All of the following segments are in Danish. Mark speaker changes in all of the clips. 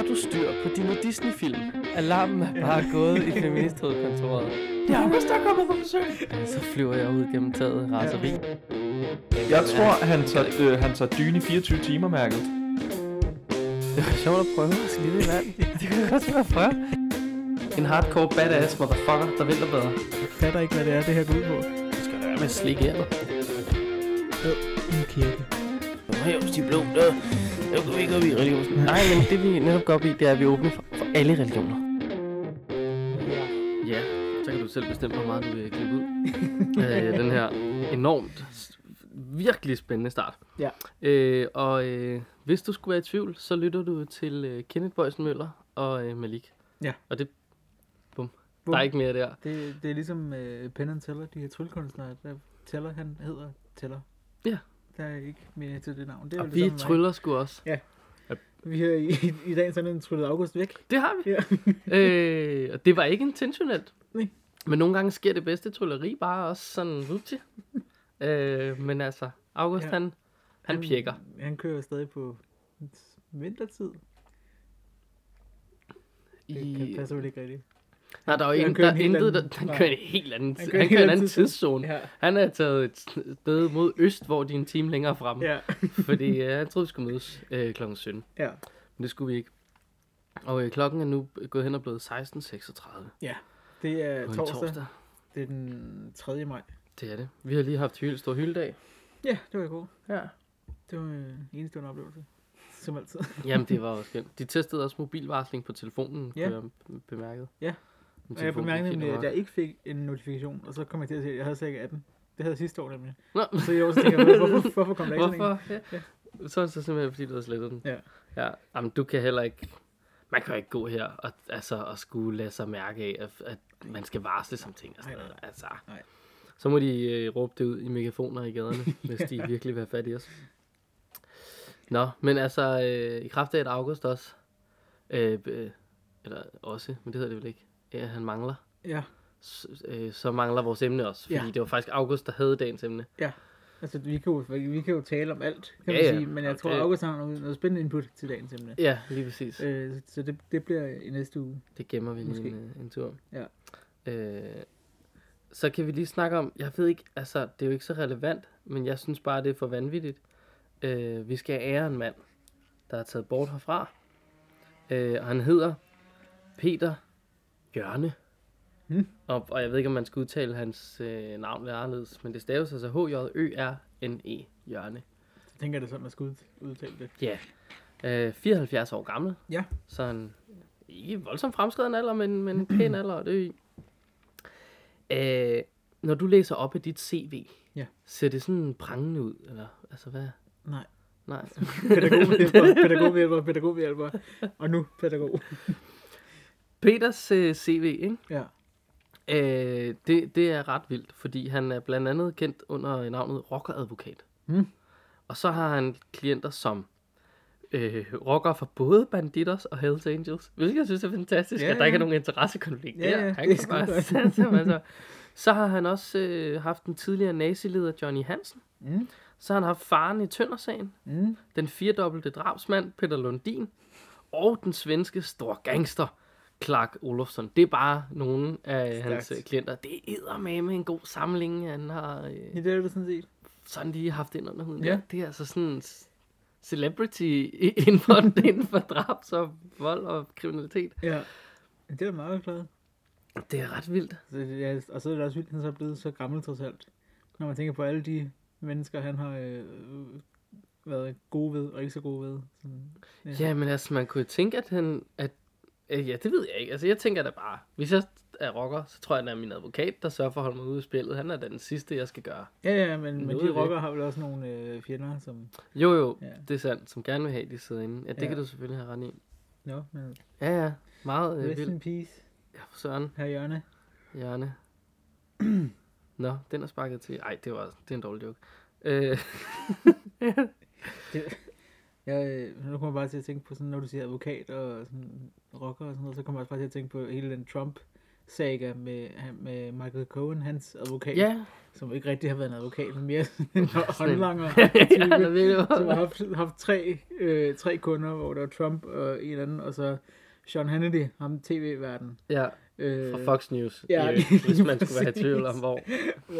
Speaker 1: Har du styr på dine Disney-film? Alarmen er bare gået i feministhovedkontoret.
Speaker 2: Det er August, der er kommet på besøg.
Speaker 1: Så flyver jeg ud gennem taget i raseri.
Speaker 2: Jeg tror, han tager, øh, han tager dyne i 24 timer, mærket.
Speaker 1: Det var sjovt at prøve at skide i vand. Det kunne jeg også være prøve. En hardcore badass motherfucker, der vinterbader.
Speaker 3: Jeg fatter ikke, hvad det er, det her går ud på.
Speaker 1: Du skal være med at slikke ærmet.
Speaker 3: En kirke.
Speaker 1: Hævs de blå, der, der går vi ikke op i religion. Nej, men det vi netop går op i, det er, at vi er åbne for, for alle religioner. Ja, så kan du selv bestemme, hvor meget du vil klippe ud. øh, den her enormt, virkelig spændende start.
Speaker 3: Ja.
Speaker 1: Øh, og øh, hvis du skulle være i tvivl, så lytter du til øh, Kenneth Bøjsen Møller og øh, Malik.
Speaker 3: Ja.
Speaker 1: Og det, bum.
Speaker 3: Bum.
Speaker 1: Der er ikke mere der.
Speaker 3: Det, det er ligesom uh, Penn Teller, de her tryllekunstnere. Der Teller, han hedder Teller.
Speaker 1: Ja.
Speaker 3: Der er ikke mere til det navn. Det er
Speaker 1: Og vi
Speaker 3: det
Speaker 1: tryller sgu også.
Speaker 3: mig. Vi har i, i, dag sådan tryllet August væk.
Speaker 1: Det har vi.
Speaker 3: Ja.
Speaker 1: øh, og det var ikke intentionelt.
Speaker 3: Nej.
Speaker 1: Men nogle gange sker det bedste trylleri bare også sådan vupti. øh, men altså, August
Speaker 3: Ja.
Speaker 1: ja. han, han pjekker.
Speaker 3: Han kører stadig på vintertid. Det
Speaker 1: I,
Speaker 3: I... passer vel ikke rigtigt.
Speaker 1: Nej, der er jo
Speaker 3: Han
Speaker 1: ikke,
Speaker 3: kører
Speaker 1: der er intet, der,
Speaker 3: anden-
Speaker 1: han kører en helt anden,
Speaker 3: Han
Speaker 1: han
Speaker 3: kører
Speaker 1: kører,
Speaker 3: en
Speaker 1: anden tidszone.
Speaker 3: Ja.
Speaker 1: Han er taget et sted mod øst, hvor de er en time længere frem.
Speaker 3: Ja.
Speaker 1: Fordi øh, han troede, vi skulle mødes øh, kl. 17.
Speaker 3: ja.
Speaker 1: Men det skulle vi ikke. Og øh, klokken er nu gået hen og blevet 16.36
Speaker 3: Det er torsdag.
Speaker 1: torsdag.
Speaker 3: Det er den 3. maj.
Speaker 1: Det er det. Vi har lige haft hyld, stor hyldedag.
Speaker 3: Ja, det var god.
Speaker 1: Ja.
Speaker 3: Det var en enestående oplevelse. Som altid.
Speaker 1: Jamen, det var også skønt. De testede også mobilvarsling på telefonen,
Speaker 3: Ja.
Speaker 1: ja. jeg bemærket.
Speaker 3: Ja. Og jeg bemærkede nemlig, at jeg ikke fik en notifikation, og så kom jeg til at se, at jeg havde sikkert 18. Det havde jeg sidste år nemlig.
Speaker 1: Nå,
Speaker 3: Så jeg også tænker, hvorfor, hvorfor kom der ikke sådan en?
Speaker 1: hvorfor? Ja. Så er det så simpelthen, fordi du har slettet den.
Speaker 3: Ja.
Speaker 1: ja. Jamen, du kan heller ikke... Man kan jo ikke gå her og, altså, og skulle lade sig mærke af, at, at man skal varsle som ting. Og sådan
Speaker 3: Nej, nej,
Speaker 1: noget. Altså,
Speaker 3: nej.
Speaker 1: Så må de øh, råbe det ud i megafoner i gaderne, hvis de virkelig vil have fat i os. Nå, men altså, øh, i kraft af et august også, øh, øh, eller også, men det hedder det vel ikke, ja, han mangler,
Speaker 3: Ja,
Speaker 1: så, øh, så mangler vores emne også. Fordi
Speaker 3: Ja.
Speaker 1: det var faktisk august, der havde dagens emne.
Speaker 3: altså vi kan, jo, vi kan jo tale om alt, kan
Speaker 1: Ja,
Speaker 3: man
Speaker 1: ja.
Speaker 3: sige. Men jeg tror,
Speaker 1: Okay.
Speaker 3: August har noget, noget spændende input til dagens emne.
Speaker 1: Ja, lige præcis.
Speaker 3: Øh, så- så det, det bliver i næste uge.
Speaker 1: Det gemmer vi lige
Speaker 3: Måske.
Speaker 1: en, øh, en tur.
Speaker 3: Ja.
Speaker 1: Øh, så kan vi lige snakke om, jeg ved ikke, altså det er jo ikke så relevant, men jeg synes bare, det er for vanvittigt. Øh, vi skal ære en mand, der er taget bort herfra. Øh, og han hedder Peter Jørne.
Speaker 3: Hmm.
Speaker 1: Og, og jeg ved ikke, om man skal udtale hans øh, navn lidt anderledes, men det staves altså H-J-Ø-R-N-E Jørne.
Speaker 3: Så tænker jeg, det er sådan, man skal ud, udtale det.
Speaker 1: Ja. Øh, 74 år gammel.
Speaker 3: Ja.
Speaker 1: Så han ikke voldsomt fremskreden alder, men, men en pæn alder. og Det er, øh, når du læser op af dit CV,
Speaker 3: Ja.
Speaker 1: ser det sådan prangende ud? Eller, altså hvad?
Speaker 3: Nej.
Speaker 1: Nej.
Speaker 3: Pædagogmedhjælper, pædagogmedhjælper, pædagogmedhjælper. Og nu pædagog.
Speaker 1: Peters øh, CV, ikke?
Speaker 3: Ja.
Speaker 1: Øh, det, det er ret vildt, fordi han er blandt andet kendt under navnet rockeradvokat.
Speaker 3: Hmm.
Speaker 1: Og så har han klienter som øh, rocker for både Banditers og Hells Angels, hvilket jeg synes er fantastisk,
Speaker 3: Ja,
Speaker 1: ja, at der ikke er nogen interessekonflikt
Speaker 3: Ja,
Speaker 1: der.
Speaker 3: ja,
Speaker 1: Han
Speaker 3: det
Speaker 1: bare altså. Så har han også øh, haft den tidligere nazileder Johnny Hansen.
Speaker 3: Mm.
Speaker 1: Så har han haft faren i Tøndersagen,
Speaker 3: Mm.
Speaker 1: den firedobbelte drabsmand Peter Lundin, og den svenske stor gangster Clark Olofsson. Det er bare nogle af
Speaker 3: Stærkt.
Speaker 1: hans øh, klienter. Det er med en god samling, han har øh,
Speaker 3: Ja, det er det sådan set.
Speaker 1: sådan lige haft ind under huden.
Speaker 3: Ja.
Speaker 1: Ja. Det er altså sådan celebrity inden for, inden for drab, så vold og kriminalitet.
Speaker 3: Ja. Det er meget klart.
Speaker 1: Det er ret vildt.
Speaker 3: Så, er, og så er det også vildt, at han så er blevet så gammel trods alt. Når man tænker på alle de mennesker, han har øh, været gode ved, og ikke så gode ved. Sådan, ja.
Speaker 1: Ja, men altså, man kunne tænke, at han... At, ja, det ved jeg ikke. Altså, jeg tænker da bare, hvis jeg er rocker, så tror jeg, at det er min advokat, der sørger for at holde mig ude af spillet. Han er da den sidste, jeg skal gøre.
Speaker 3: ja, ja, men, men de
Speaker 1: af det.
Speaker 3: rockere har vel også nogle øh, fjender, som...
Speaker 1: Jo, jo,
Speaker 3: Ja.
Speaker 1: det er sandt, som gerne vil have, at de sidder inde. Ja, det
Speaker 3: Ja.
Speaker 1: kan du selvfølgelig have ret i.
Speaker 3: Nå, men
Speaker 1: Ja, ja. Meget øh,
Speaker 3: rest in peace,
Speaker 1: Ja, for søren.
Speaker 3: herr Jørne.
Speaker 1: Hjørne. Nå, den er sparket til. Ej, det var det er en dårlig joke. Øh,
Speaker 3: Jeg, øh, nu kommer jeg bare til at tænke på sådan, når du siger advokat og sådan rocker og sådan noget, så kommer jeg også bare til at tænke på hele den Trump saga med, med Michael Cohen, hans advokat,
Speaker 1: Ja,
Speaker 3: som ikke rigtig har været en advokat, men mere en håndlanger.
Speaker 1: ja han er virkelig
Speaker 3: som har haft, haft tre, øh, tre kunder, hvor der var Trump og en anden, og så Sean Hannity, ham tv-verden.
Speaker 1: Ja,
Speaker 3: Øh,
Speaker 1: fra Fox News.
Speaker 3: ja, lige
Speaker 1: hvis man skulle være i tvivl om, hvor.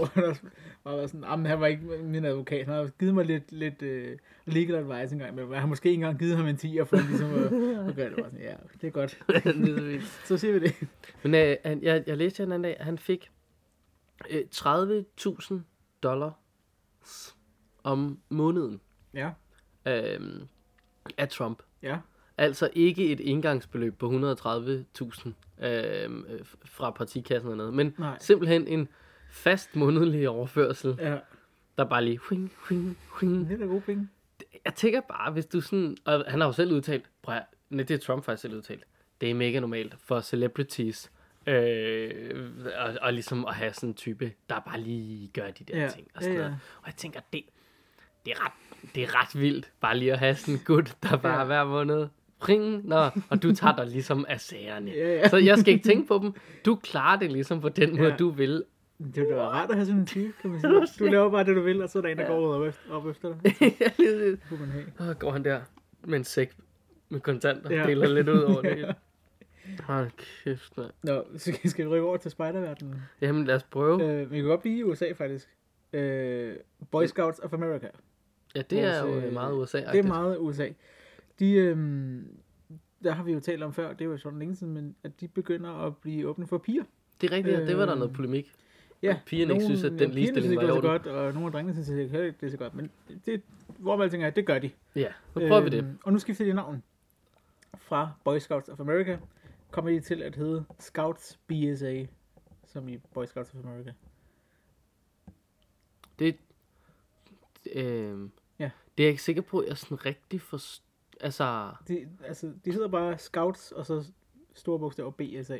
Speaker 3: hvor der var sådan, jamen han var ikke min advokat, han har givet mig lidt, lidt uh, legal advice engang, men jeg har måske ikke engang givet ham en 10'er for ligesom at, at gøre det. Var sådan, ja, det er godt.
Speaker 1: så
Speaker 3: siger vi det.
Speaker 1: Men øh, han, jeg, jeg læste en anden dag, han fik øh, 30.000 dollars om måneden
Speaker 3: Ja,
Speaker 1: øh, af Trump.
Speaker 3: ja,
Speaker 1: Altså ikke et indgangsbeløb på 130.000 øh, fra partikassen eller noget, men
Speaker 3: nej.
Speaker 1: simpelthen en fast månedlig overførsel,
Speaker 3: Ja,
Speaker 1: der bare lige... Huing, huing, huing.
Speaker 3: det er da gode penge.
Speaker 1: Jeg tænker bare, hvis du sådan... Og han har jo selv udtalt... Prøv nej, det er Trump faktisk selv udtalt. Det er mega normalt for celebrities øh, og, og ligesom at have sådan en type, der bare lige gør de der
Speaker 3: Ja,
Speaker 1: ting. Og,
Speaker 3: ja,
Speaker 1: sådan
Speaker 3: ja.
Speaker 1: noget. og jeg tænker, det, det, er ret, det er ret vildt, bare lige at have sådan en gut, der bare
Speaker 3: Ja.
Speaker 1: ja. hver måned ring, nå, og du tager dig ligesom af sagerne.
Speaker 3: Ja, ja.
Speaker 1: Så jeg skal ikke tænke på dem. Du klarer det ligesom på den måde,
Speaker 3: Ja.
Speaker 1: du vil.
Speaker 3: Det er da rart at have sådan en type, kan man sige. Du laver bare det, du vil, og så er der en, der går op efter, op efter dig.
Speaker 1: Ja, lige
Speaker 3: Det man have.
Speaker 1: Og går han der med en sæk med kontanter,
Speaker 3: Ja.
Speaker 1: ja. deler lidt ud over det
Speaker 3: Ja.
Speaker 1: hele. Hold kæft, mand.
Speaker 3: Nå, så skal vi rykke over til spiderverdenen.
Speaker 1: Jamen, lad os prøve.
Speaker 3: Øh, vi kan godt blive i USA, faktisk. Øh, Boy Scouts of America.
Speaker 1: Ja, det er jo
Speaker 3: øh,
Speaker 1: meget usa
Speaker 3: Det er meget USA. De, øhm, der har vi jo talt om før, det var jo sådan længe siden, men at de begynder at blive åbne for piger.
Speaker 1: Det er rigtigt, ja. det var der
Speaker 3: Øh,
Speaker 1: noget polemik.
Speaker 3: Ja,
Speaker 1: Pigerne ikke synes, at den
Speaker 3: pigerne
Speaker 1: ligestilling var i
Speaker 3: er
Speaker 1: orden.
Speaker 3: godt, og nogle af drengene synes ikke, det er så godt. Men det, hvor man tænker, at det gør de.
Speaker 1: Ja, nu prøver vi det.
Speaker 3: Øhm, Og nu skifter de navn. Fra Boy Scouts of America kommer de til at hedde Scouts BSA, som i Boy Scouts of America.
Speaker 1: Det, øh,
Speaker 3: Ja.
Speaker 1: det er jeg ikke sikker på, at jeg sådan rigtig forstår. Altså,
Speaker 3: De, altså, de hedder bare Scouts, og så store bogstaver BSA.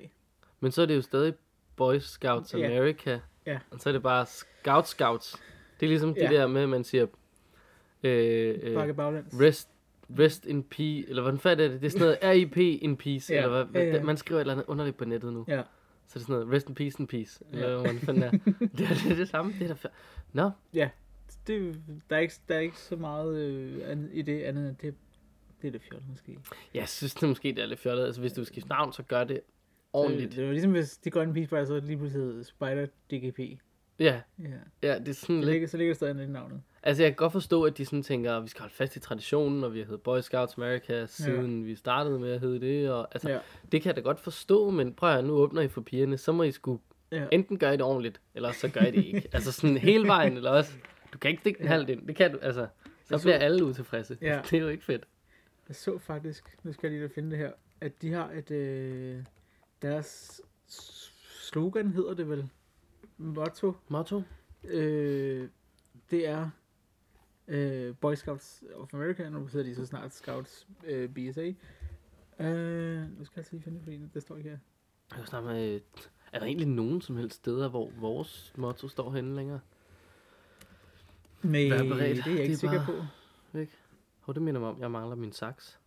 Speaker 1: men så er det jo stadig Boy Scouts
Speaker 3: Ja.
Speaker 1: America.
Speaker 3: Ja.
Speaker 1: Og så er det bare Scout Scouts. Det er ligesom
Speaker 3: Ja.
Speaker 1: det der med, at man siger, øh, øh, rest, rest in peace, eller hvordan fanden er det? Det er sådan noget RIP in peace,
Speaker 3: Ja,
Speaker 1: eller hvad, hvad
Speaker 3: ja, ja.
Speaker 1: man skriver et eller andet underligt på nettet nu.
Speaker 3: Ja.
Speaker 1: Så det er sådan noget, rest in peace in peace, eller
Speaker 3: Ja.
Speaker 1: ja. hvordan fanden er. det er det, er det samme, det er da fair. Nå,
Speaker 3: Det, der, er ikke, der er ikke så meget øh, i det andet end det, det er det fjollet måske.
Speaker 1: jeg synes det måske, det er lidt fjollet. Altså hvis du vil skifte navn, så gør det ordentligt.
Speaker 3: Så, det var ligesom hvis de grønne Peace Boys, så lige pludselig hed Spider DGP.
Speaker 1: Ja,
Speaker 3: Ja.
Speaker 1: ja, det er sådan
Speaker 3: Så
Speaker 1: lidt...
Speaker 3: ligger, så ligger der stadig lidt i navnet.
Speaker 1: Altså jeg kan godt forstå, at de sådan tænker, at vi skal holde fast i traditionen, og vi har heddet Boy Scouts America, siden ja. vi startede med at hedde det. Og, altså,
Speaker 3: Ja.
Speaker 1: det kan jeg da godt forstå, men prøv at nu åbner I for pigerne, så må I sgu
Speaker 3: Ja.
Speaker 1: enten gøre I det ordentligt, eller så gør I det ikke. altså sådan hele vejen, eller også, du kan ikke stikke den
Speaker 3: Ja.
Speaker 1: halvt ind. Det kan du, altså, så- bliver alle utilfredse.
Speaker 3: Ja.
Speaker 1: Det er jo ikke fedt.
Speaker 3: Jeg så faktisk, nu skal jeg lige finde det her, at de har et, øh, deres slogan hedder det vel, motto,
Speaker 1: Motto?
Speaker 3: øh, det er øh, Boy Scouts of America, nu hedder de så snart Scouts øh, BSA. Øh, nu skal jeg altså lige finde det, fordi det står ikke her.
Speaker 1: Jeg vil snakke med, er der egentlig nogen som helst steder, hvor vores motto står henne længere?
Speaker 3: Nej, det er jeg
Speaker 1: Det
Speaker 3: ikke
Speaker 1: er
Speaker 3: sikker
Speaker 1: bare-
Speaker 3: på.
Speaker 1: Hov, det minder mig om, jeg mangler min saks.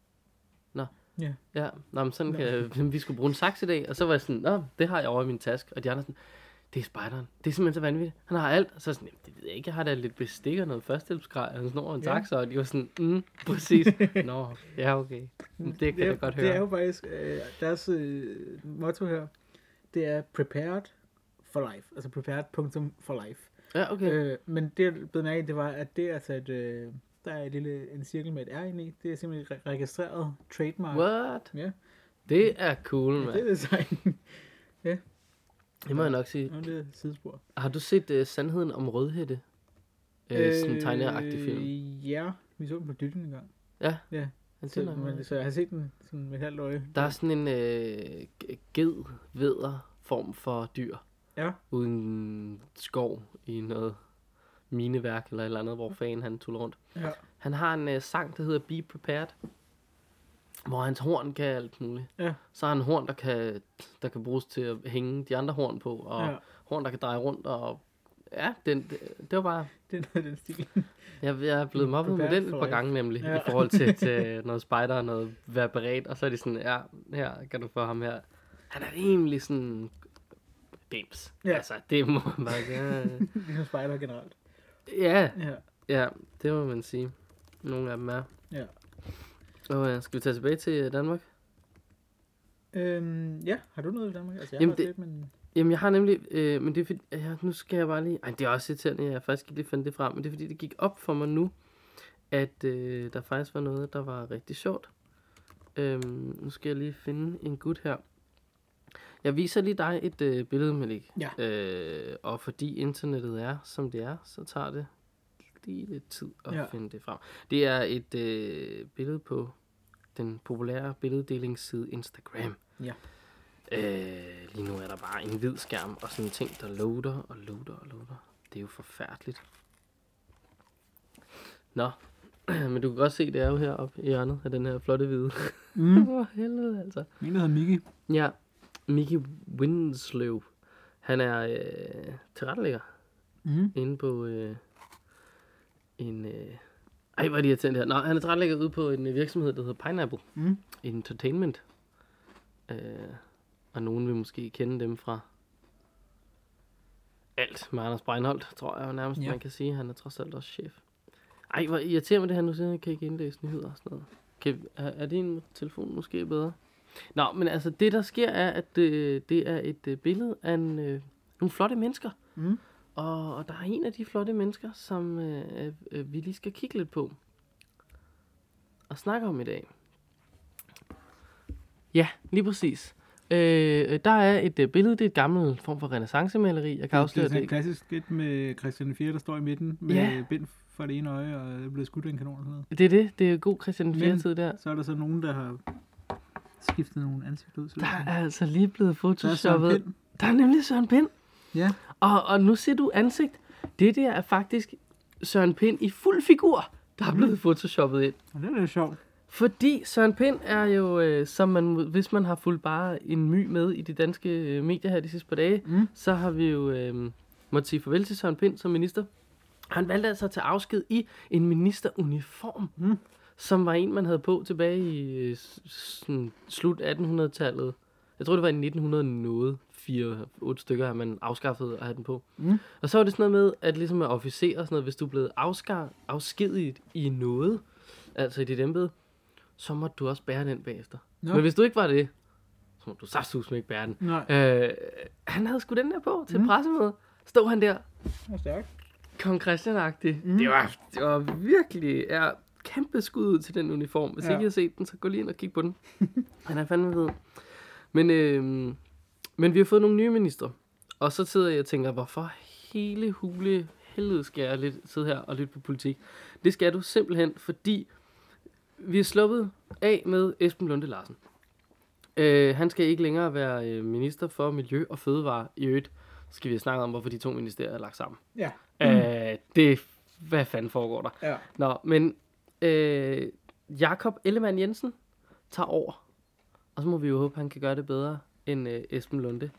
Speaker 1: Nå.
Speaker 3: Ja.
Speaker 1: Ja, Nå, men sådan
Speaker 3: Nå.
Speaker 1: kan, vi skulle bruge en saks i dag, og så var jeg sådan, Nå, det har jeg over i min taske. Og de andre sådan, det er spejderen. Det er simpelthen så vanvittigt. Han har alt. Og så er sådan, "Jamen, det ved jeg ikke, jeg har da lidt bestik og noget førstehjælpsgrej, og en snor en
Speaker 3: Ja.
Speaker 1: taxa, og de var sådan, mm, præcis. Nå, ja, okay. Det kan
Speaker 3: det,
Speaker 1: jeg godt høre.
Speaker 3: Det er jo faktisk, øh, deres øh, motto her, det er prepared for life. Altså prepared.for life.
Speaker 1: Ja, okay.
Speaker 3: Øh, men det, jeg blev mærke det var, at det er altså et, øh, der er et lille, en cirkel med et R inde i. Det er simpelthen re- registreret trademark.
Speaker 1: What?
Speaker 3: Ja,
Speaker 1: Det er cool,
Speaker 3: ja det
Speaker 1: mand.
Speaker 3: er det sejt.
Speaker 1: Det må jeg nok sige.
Speaker 3: Er det et sidespor.
Speaker 1: Har du set uh, Sandheden om Rødhætte? Øh, sådan en tegneagtig film.
Speaker 3: Ja, vi så den på dytten en gang.
Speaker 1: Ja.
Speaker 3: Ja, så,
Speaker 1: tænder
Speaker 3: men, så jeg har set den sådan med halvt øje.
Speaker 1: Der er sådan en øh, ged, form for dyr.
Speaker 3: Ja.
Speaker 1: Uden skov i noget mineværk eller et eller andet, hvor fan han tuller rundt.
Speaker 3: Ja.
Speaker 1: Han har en øh, sang, der hedder Be Prepared. Hvor hans horn kan alt muligt.
Speaker 3: Ja.
Speaker 1: Så har han en horn, der kan, der kan bruges til at hænge de andre horn på. Og
Speaker 3: ja,
Speaker 1: horn, der kan dreje rundt. Og ja, den, det, det var bare...
Speaker 3: det er den stil.
Speaker 1: Jeg, jeg er blevet mobbet med den et par gange nemlig,
Speaker 3: Ja.
Speaker 1: i forhold til, til noget spider og noget være beredt, og så er de sådan, ja, her kan du få ham her. Han er egentlig sådan bims.
Speaker 3: Ja.
Speaker 1: Altså, det må man bare sige.
Speaker 3: Ligesom spejder generelt.
Speaker 1: Ja,
Speaker 3: Ja.
Speaker 1: ja, det må man sige. Nogle af dem er.
Speaker 3: Ja.
Speaker 1: Og uh, skal vi tage tilbage til øh, Danmark?
Speaker 3: Øhm, ja, har du noget i Danmark? Altså, jeg
Speaker 1: Jamen,
Speaker 3: har
Speaker 1: det-
Speaker 3: lidt, men...
Speaker 1: Jamen, jeg har nemlig, øh, men det er fordi, ja, nu skal jeg bare lige, ej, det er også irriterende, jeg faktisk ikke lige fandt det frem, men det er fordi, det gik op for mig nu, at øh, der faktisk var noget, der var rigtig sjovt. Øhm, nu skal jeg lige finde en gut her. Jeg viser lige dig et øh, billede, Malik.
Speaker 3: Ja.
Speaker 1: Øh, og fordi internettet er, som det er, så tager det lige lidt tid at
Speaker 3: Ja.
Speaker 1: finde det frem. Det er et øh, billede på den populære billeddelingsside Instagram.
Speaker 3: Ja.
Speaker 1: Øh, lige nu er der bare en hvid skærm og sådan en ting, der loader og loader og loader. Det er jo forfærdeligt. Nå, men du kan godt se, det er jo heroppe i hjørnet af den her flotte hvide.
Speaker 3: Mm.
Speaker 1: Hvor helvede altså.
Speaker 3: Der hedder Miki.
Speaker 1: Ja, Mickey Winslow. Han er øh, tilrettelægger
Speaker 3: Mm.
Speaker 1: inde på øh, en... Øh, ej, hvor er det irriterende her. Nå, han er tilrettelægger ude på en øh, virksomhed, der hedder Pineapple
Speaker 3: Mm.
Speaker 1: Entertainment. Øh, og nogen vil måske kende dem fra alt med Anders Breinholt, tror jeg nærmest,
Speaker 3: Ja.
Speaker 1: man kan sige. Han er trods alt også chef. Ej, hvor irriterer mig det her nu, siden jeg kan ikke indlæse nyheder og sådan noget. Kan, er, er din telefon måske bedre? Nå, men altså det der sker er, at øh, det er et øh, billede af en, øh, nogle flotte mennesker.
Speaker 3: Mm.
Speaker 1: Og, og der er en af de flotte mennesker, som øh, øh, vi lige skal kigge lidt på. Og snakke om i dag. Ja, lige præcis. Øh, der er et øh, billede, det er et gammelt form for renaissancemaleri. Jeg kan
Speaker 3: Det
Speaker 1: afsløre
Speaker 3: er sådan
Speaker 1: det.
Speaker 3: et klassisk et med Christian 4, der står i midten med
Speaker 1: Ja.
Speaker 3: bind for det ene øje, og er blevet skudt af en kanon og sådan noget.
Speaker 1: Det er det. Det er god Christian 4
Speaker 3: Men-
Speaker 1: tid der.
Speaker 3: Så er der så nogen, der har skiftet nogle ansigter ud. Så
Speaker 1: Der er altså lige blevet
Speaker 3: der er
Speaker 1: photoshoppet. Der er nemlig Søren Pind.
Speaker 3: Ja.
Speaker 1: Og, og nu ser du ansigt. Det der er faktisk Søren Pind i fuld figur, der er blevet photoshoppet ind.
Speaker 3: Og det er lidt sjovt.
Speaker 1: Fordi Søren Pind er jo, øh, som man, hvis man har fulgt bare en my med i de danske øh, medier her de sidste par dage,
Speaker 3: Mm.
Speaker 1: så har vi jo øh, måttet sige farvel til Søren Pind som minister. Han valgte altså at tage afsked i en ministeruniform,
Speaker 3: Mm.
Speaker 1: Som var en, man havde på tilbage i øh, sådan slut 1800-tallet. Jeg tror, det var i 1900 noget. Fire, otte stykker har man afskaffet at have den på.
Speaker 3: Mm.
Speaker 1: Og så var det sådan noget med, at ligesom at officer og sådan noget, hvis du afskar, afskediget i noget, altså i dit embede, så må du også bære den bagefter.
Speaker 3: Nå.
Speaker 1: Men hvis du ikke var det, så må du saftsus ikke bære den.
Speaker 3: Nej,
Speaker 1: Øh, han havde sgu den der på til
Speaker 3: Mm.
Speaker 1: mm. pressemøde. Stod han der,
Speaker 3: det er stærkt.
Speaker 1: kong Christian-agtig.
Speaker 3: Mm.
Speaker 1: Det, var, det var virkelig ja, kæmpe skud ud til den uniform. Hvis
Speaker 3: Ja.
Speaker 1: ikke I har set den, så gå lige ind og kig på den. han er fandme ved. Men, øh, men vi har fået nogle nye ministre. Og så sidder jeg og tænker, hvorfor hele hule helvede skal jeg lidt sidde her og lytte på politik? Det skal du simpelthen, fordi vi er sluppet af med Esben Lunde Larsen. Øh, han skal ikke længere være øh, minister for Miljø og Fødevare i øvrigt. Så skal vi snakke om, hvorfor de to ministerier er lagt sammen.
Speaker 3: Ja.
Speaker 1: Øh, det, hvad fanden foregår der?
Speaker 3: Ja.
Speaker 1: Nå, men øh, Jakob Ellemann Jensen tager over. Og så må vi jo håbe, han kan gøre det bedre end øh, Esben Lunde.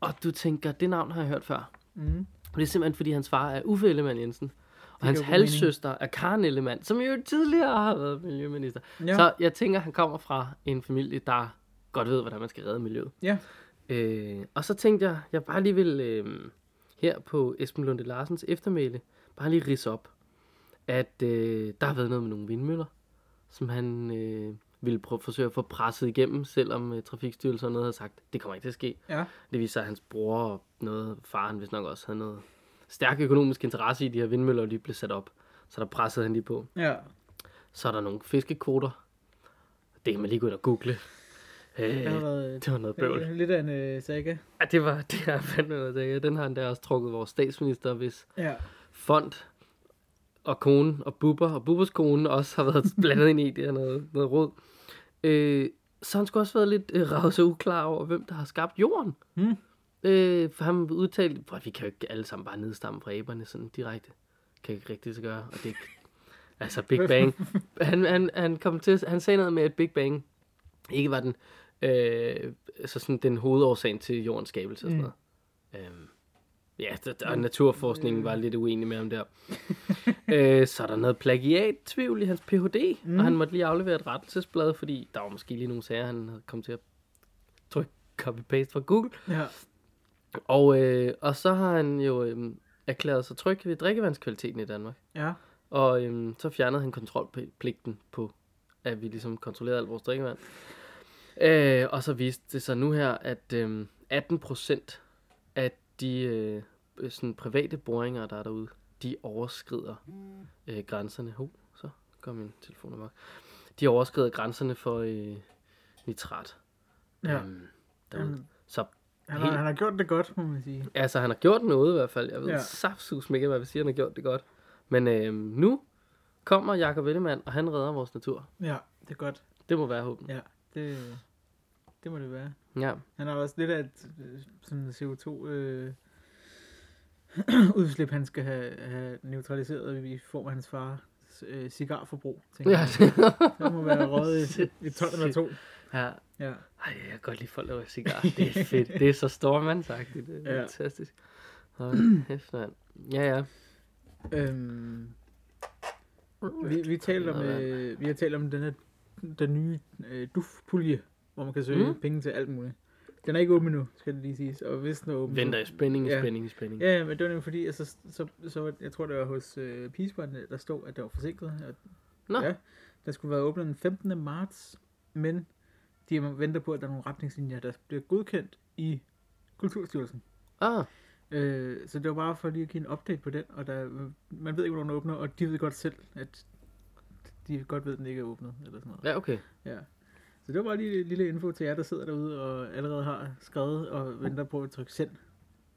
Speaker 1: Og du tænker, det navn har jeg hørt før.
Speaker 3: Mm.
Speaker 1: Og det er simpelthen, fordi hans far er Uffe Ellemann Jensen. Og hans halvsøster er Karen Ellemann, som jo tidligere har været miljøminister.
Speaker 3: Ja.
Speaker 1: Så jeg tænker, han kommer fra en familie, der godt ved, hvordan man skal redde miljøet.
Speaker 3: Ja.
Speaker 1: Øh, og så tænkte jeg, jeg bare lige vil øh, her på Esben Lunde Larsens eftermæle, bare lige ridse op, at øh, der har været noget med nogle vindmøller, som han øh, ville prøve, forsøge at få presset igennem, selvom øh, Trafikstyrelsen og noget havde sagt, det kommer ikke til at ske.
Speaker 3: Ja.
Speaker 1: Det viser sig, at hans bror og noget, faren hvis nok også havde noget stærk økonomisk interesse i, de her vindmøller, de blev sat op. Så der pressede han lige på.
Speaker 3: Ja.
Speaker 1: Så er der nogle fiskekvoter. Det kan man lige gå ind og google. Øh,
Speaker 3: Det været
Speaker 1: det var noget bøvl.
Speaker 3: øh, lidt af en øh, saga.
Speaker 1: Ja, det var det er fandme noget. Det. Den har han der også trukket vores statsminister, hvis
Speaker 3: Ja.
Speaker 1: fond og kone og Bubber og Bubbers kone også har været blandet ind i det her noget, noget råd. Øh, så han skulle også været lidt øh, ravet så uklar over, hvem der har skabt jorden.
Speaker 3: Hmm.
Speaker 1: Øh, for han udtalte, at vi kan jo ikke alle sammen bare nedstamme fra æberne sådan direkte. Kan ikke rigtigt så gøre. Og det altså Big Bang. Han, han, han, kom til, han sagde noget med, at Big Bang ikke var den, øh, så sådan den hovedårsagen til jordens skabelse og sådan
Speaker 3: Mm.
Speaker 1: noget. Øhm, ja, det, og naturforskningen var lidt uenig med ham der. øh, så er der noget plagiat-tvivl i hans Ph.D.,
Speaker 3: Mm.
Speaker 1: og han måtte lige aflevere et rettelsesblad, fordi der var måske lige nogle sager, han havde kommet til at trykke copy-paste fra Google.
Speaker 3: Ja.
Speaker 1: Og, øh, og så har han jo øh, erklæret sig tryg ved drikkevandskvaliteten i Danmark.
Speaker 3: Ja.
Speaker 1: Og øh, så fjernede han kontrolpligten på, at vi ligesom kontrollerede alt vores drikkevand. Øh, og så viste det sig nu her, at øh, 18 procent de øh, sådan private boringer, der er derude, de overskrider øh, grænserne. Hov, så går min telefon amok. De overskrider grænserne for øh, nitrat.
Speaker 3: Ja.
Speaker 1: Øhm.
Speaker 3: Jamen,
Speaker 1: Så
Speaker 3: han, har,
Speaker 1: helt-
Speaker 3: han har gjort det godt, må man sige.
Speaker 1: Altså, han har gjort noget i hvert fald. Jeg ved
Speaker 3: Ja.
Speaker 1: saftsus ikke, hvad vi siger, han har gjort det godt. Men øh, nu kommer Jakob Ellemann, og han redder vores natur.
Speaker 3: Ja, det er godt.
Speaker 1: Det må være håben.
Speaker 3: Ja, det, det må det være.
Speaker 1: Ja.
Speaker 3: Han har også lidt af et øh, sådan CO2 øh, udslip, han skal have, have neutraliseret i form af hans far øh, cigarforbrug. tænker
Speaker 1: Ja.
Speaker 3: jeg. Der må være røget i et ton eller to.
Speaker 1: ja.
Speaker 3: Ja.
Speaker 1: Ej, jeg kan godt lide folk, der laver cigar. Det er fedt. Det er så stormandsagtigt. Det er
Speaker 3: Ja.
Speaker 1: fantastisk. Mand. Ja, ja.
Speaker 3: Øhm, vi, vi, talte om, øh, vi har talt om den, her, den nye øh, DUF-pulje, hvor man kan søge mm. Penge til alt muligt. Den er ikke åben endnu, skal det lige siges. Og hvis den er åben...
Speaker 1: Venter i spænding, i
Speaker 3: Ja.
Speaker 1: spænding, i spænding.
Speaker 3: Ja, men det var nemlig fordi, altså, så, så, så, jeg tror, det var hos øh, Pigesbåndene, der stod, at det var forsikret. Og,
Speaker 1: Nå.
Speaker 3: Ja, der skulle være åbnet den 15. marts, men de venter på, at der er nogle retningslinjer, der bliver godkendt i Kulturstyrelsen.
Speaker 1: Ah,
Speaker 3: Øh, så det var bare for lige at give en update på den, og der, man ved ikke, hvornår den åbner, og de ved godt selv, at de godt ved, at den ikke er åbnet, eller sådan noget.
Speaker 1: ja, okay.
Speaker 3: Ja. Så det var bare lige lille info til jer, der sidder derude og allerede har skrevet og venter på at trykke send.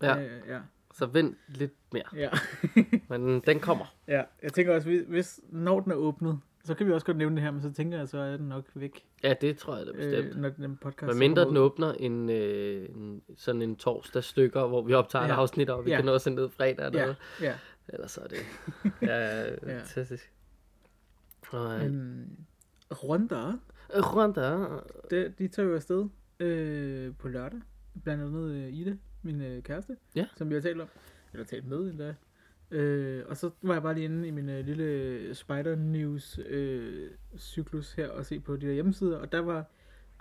Speaker 1: Ja,
Speaker 3: Øh, ja.
Speaker 1: så vent lidt mere.
Speaker 3: ja.
Speaker 1: Men den kommer.
Speaker 3: ja. Jeg tænker også, hvis- når den er åbnet, så kan vi også godt nævne det her, men så tænker jeg, så er den nok væk,
Speaker 1: Ja, det tror jeg da bestemt.
Speaker 3: øh, når den podcast
Speaker 1: Hvad mindre den åbner en, øh, en, sådan en torsdag stykker, hvor vi optager ja. Et afsnit, og vi
Speaker 3: Ja.
Speaker 1: kan nå at sende det ud fredag eller
Speaker 3: Ja,
Speaker 1: noget.
Speaker 3: ja.
Speaker 1: Ellers så er det... Ja, ja,
Speaker 3: Ja.
Speaker 1: fantastisk. Og,
Speaker 3: Øhm, Rwanda,
Speaker 1: Rwanda.
Speaker 3: det, de tager jo afsted øh, på lørdag. Blandt andet øh, Ida, min øh, kæreste,
Speaker 1: Ja.
Speaker 3: som vi har talt om. Eller talt med endda. Øh, og så var jeg bare lige inde i min øh, lille Spider News øh, cyklus her og se på de der hjemmesider. Og der var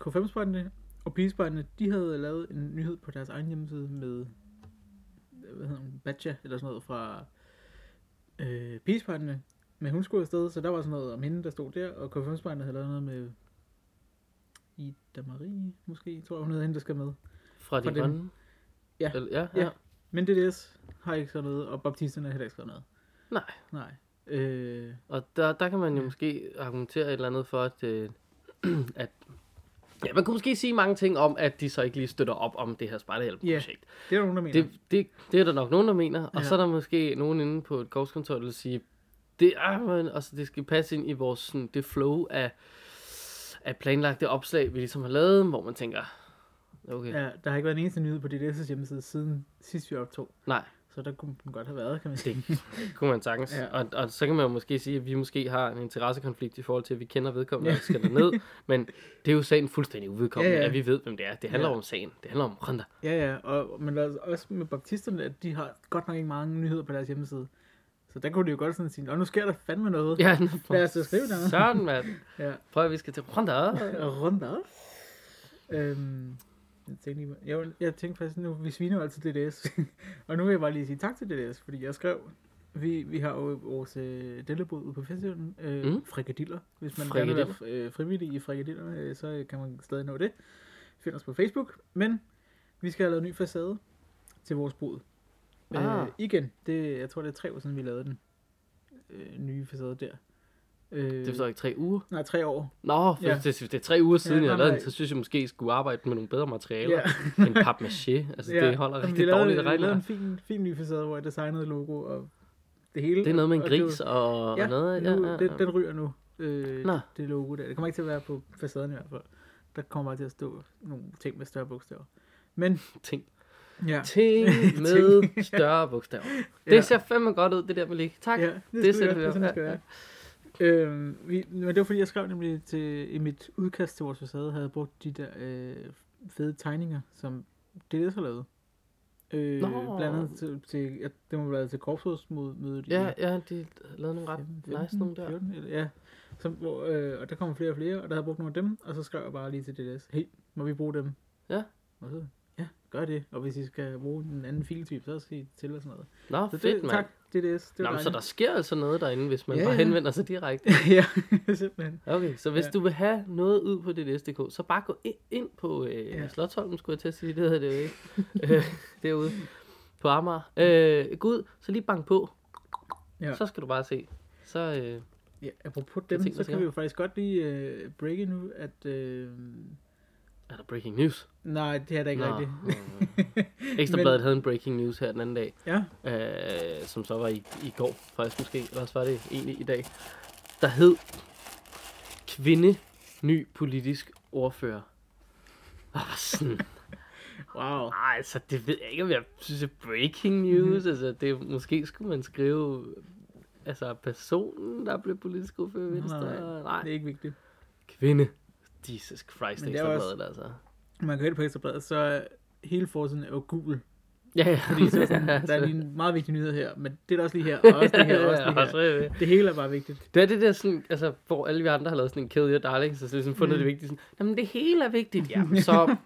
Speaker 3: K5-spejlene og Pigespejlene, de havde lavet en nyhed på deres egen hjemmeside med, hvad hedder hun, Badja eller sådan noget fra øh, Pigespejlene. Men hun skulle afsted, så der var sådan noget om hende, der stod der, og K5-spejlene havde lavet noget med Ida Marie, måske, tror jeg, hun hedder hende, der skal med.
Speaker 1: Fra de grønne.
Speaker 3: Ja.
Speaker 1: Eller, ja,
Speaker 3: Ja.
Speaker 1: ja.
Speaker 3: Men DDS har ikke skrevet noget, og baptisterne har heller ikke skrevet noget.
Speaker 1: Nej.
Speaker 3: Nej. Øh,
Speaker 1: Og der, der kan man jo
Speaker 3: Ja.
Speaker 1: måske argumentere et eller andet for, at, øh, at Ja, man kunne måske sige mange ting om, at de så ikke lige støtter op om det her spejderhjælp-projekt.
Speaker 3: det er der nogen, der mener.
Speaker 1: Det, det, det er der nok nogen, der mener. Og
Speaker 3: Ja.
Speaker 1: så er der måske nogen inde på et korpskontor, der vil sige, det, er, men, altså, det skal passe ind i vores, sådan, det flow af, af planlagte opslag, vi ligesom har lavet, hvor man tænker, okay, ja.
Speaker 3: Der har ikke været en eneste nyhed på DDS' hjemmeside siden sidst vi optog.
Speaker 1: nej,
Speaker 3: Så der kunne den godt have været, kan man sige.
Speaker 1: det kunne man sagtens.
Speaker 3: Ja.
Speaker 1: Og, og, så kan man jo måske sige, at vi måske har en interessekonflikt i forhold til, at vi kender vedkommende, der skal ned. Men det er jo sagen fuldstændig uvedkommende,
Speaker 3: Ja,
Speaker 1: ja, at vi ved, hvem det er. Det handler
Speaker 3: Ja.
Speaker 1: om sagen. Det handler om Rwanda.
Speaker 3: ja, ja, og, men også med baptisterne, at de har godt nok ikke mange nyheder på deres hjemmeside. Så der kunne de jo godt sådan sige, og nu sker der fandme noget.
Speaker 1: Ja,
Speaker 3: Lad os skrive noget.
Speaker 1: Sådan, mand.
Speaker 3: Ja.
Speaker 1: Prøv at vi skal til Rwanda.
Speaker 3: Rundt op. Øhm, jeg tænkte, lige, jeg, jeg tænkte faktisk, nu, vi sviner jo altid DDS. og nu vil jeg bare lige sige tak til DDS, fordi jeg skrev, vi, vi har jo vores øh, dellebod ude på festivalen, øh, mm. Frikadiller. Hvis man gerne vil være øh, frivillig i frikadillerne, øh, så kan man stadig nå det. Find os på Facebook. Men vi skal have lavet en ny facade til vores bod. Øh,
Speaker 1: Ah.
Speaker 3: igen, det, jeg tror det er tre år siden, vi lavede den øh, nye facade der. Øh,
Speaker 1: Det forstår ikke tre uger.
Speaker 3: Nej, tre år.
Speaker 1: Nå, for
Speaker 3: Ja.
Speaker 1: ja. det, det, er tre uger siden,
Speaker 3: Ja,
Speaker 1: ja, jeg lavede den, så synes jeg måske, jeg skulle arbejde med nogle bedre materialer.
Speaker 3: Ja.
Speaker 1: Ja. end papmaché. Altså, ja. det holder
Speaker 3: Jamen,
Speaker 1: rigtig
Speaker 3: lavede,
Speaker 1: dårligt at
Speaker 3: Vi lavede en fin, fin ny facade, hvor jeg designede logo og det hele.
Speaker 1: Det er noget med en
Speaker 3: og
Speaker 1: gris og,
Speaker 3: ja,
Speaker 1: og noget.
Speaker 3: nu,
Speaker 1: Ja, ja,
Speaker 3: Den,
Speaker 1: ja.
Speaker 3: den ryger nu, øh,
Speaker 1: Nå.
Speaker 3: det logo der. Det kommer ikke til at være på facaden i hvert fald. Der kommer bare til at stå nogle ting med større bogstaver. Men,
Speaker 1: Ting.
Speaker 3: Ja.
Speaker 1: Ting med større bogstaver. Det
Speaker 3: Ja.
Speaker 1: ser fandme godt ud, det der, Malik. Tak.
Speaker 3: Ja,
Speaker 1: det
Speaker 3: det, det,
Speaker 1: vi
Speaker 3: det,
Speaker 1: op.
Speaker 3: det
Speaker 1: Ja,
Speaker 3: være. Øhm, vi, men det var fordi, jeg skrev nemlig til, i mit udkast til vores facade, havde jeg brugt de der øh, fede tegninger, som DDS har lavet. Øh,
Speaker 1: Nå.
Speaker 3: blandt andet til, til ja, det må været til korpsrådsmødet
Speaker 1: Ja, ja, de lavede nogle ret
Speaker 3: 15,
Speaker 1: nice nogle der.
Speaker 3: 14, eller, ja. Som, hvor, øh, og der kommer flere og flere, og der havde jeg brugt nogle af dem, og så skrev jeg bare lige til DDS, hey, må vi bruge dem?
Speaker 1: Ja.
Speaker 3: Og så, Ja, gør det. Og hvis I skal bruge en anden filtype, så skal I til og sådan noget.
Speaker 1: Nå,
Speaker 3: Så
Speaker 1: fedt,
Speaker 3: det,
Speaker 1: mand.
Speaker 3: tak, DDS. Det
Speaker 1: Nå,
Speaker 3: var
Speaker 1: men så der sker altså noget derinde, hvis man
Speaker 3: Ja,
Speaker 1: bare
Speaker 3: ja.
Speaker 1: henvender sig direkte.
Speaker 3: ja, simpelthen.
Speaker 1: Okay, så hvis
Speaker 3: Ja.
Speaker 1: du vil have noget ud på DDS.dk, så bare gå ind, på øh,
Speaker 3: Ja.
Speaker 1: Slottholmen, skulle jeg til at sige, det hedder det jo ikke, øh, derude på Amager. Øh, gå ud, så lige bank på,
Speaker 3: Ja.
Speaker 1: så skal du bare se. Så, øh,
Speaker 3: Ja, apropos dem,
Speaker 1: tænkte,
Speaker 3: så kan vi jo faktisk godt lige uh, breake nu, at... Uh,
Speaker 1: er der breaking news?
Speaker 3: nej, det er der ikke
Speaker 1: Nå,
Speaker 3: rigtigt.
Speaker 1: øh, Ekstrabladet havde en breaking news her den anden dag,
Speaker 3: ja,
Speaker 1: øh, som så var i, i går faktisk måske, eller også var det egentlig i dag, der hed kvinde ny politisk ordfører. Og sådan,
Speaker 3: wow.
Speaker 1: Ej, altså det ved jeg ikke, om jeg synes er breaking news. altså det, måske skulle man skrive, altså personen, der blev politisk ordfører i Venstre.
Speaker 3: Nej,
Speaker 1: Nej,
Speaker 3: Det er ikke vigtigt.
Speaker 1: kvinde. Jesus Christ,
Speaker 3: Men
Speaker 1: det
Speaker 3: det er
Speaker 1: er
Speaker 3: også-
Speaker 1: altså.
Speaker 3: Man kan hælde på Ekstrabladet, så er hele forsiden er jo gul.
Speaker 1: Ja, ja.
Speaker 3: Fordi så er sådan, der er lige en meget vigtig nyhed her, men det er der også lige her, og også det her, og også det
Speaker 1: Ja,
Speaker 3: her.
Speaker 1: er det.
Speaker 3: Det hele er bare vigtigt.
Speaker 1: Det er det der sådan, altså, hvor alle vi andre har lavet sådan en kill your darling, så ligesom fundet
Speaker 3: Mm.
Speaker 1: det vigtigt. Sådan, Jamen det hele er vigtigt. Jamen så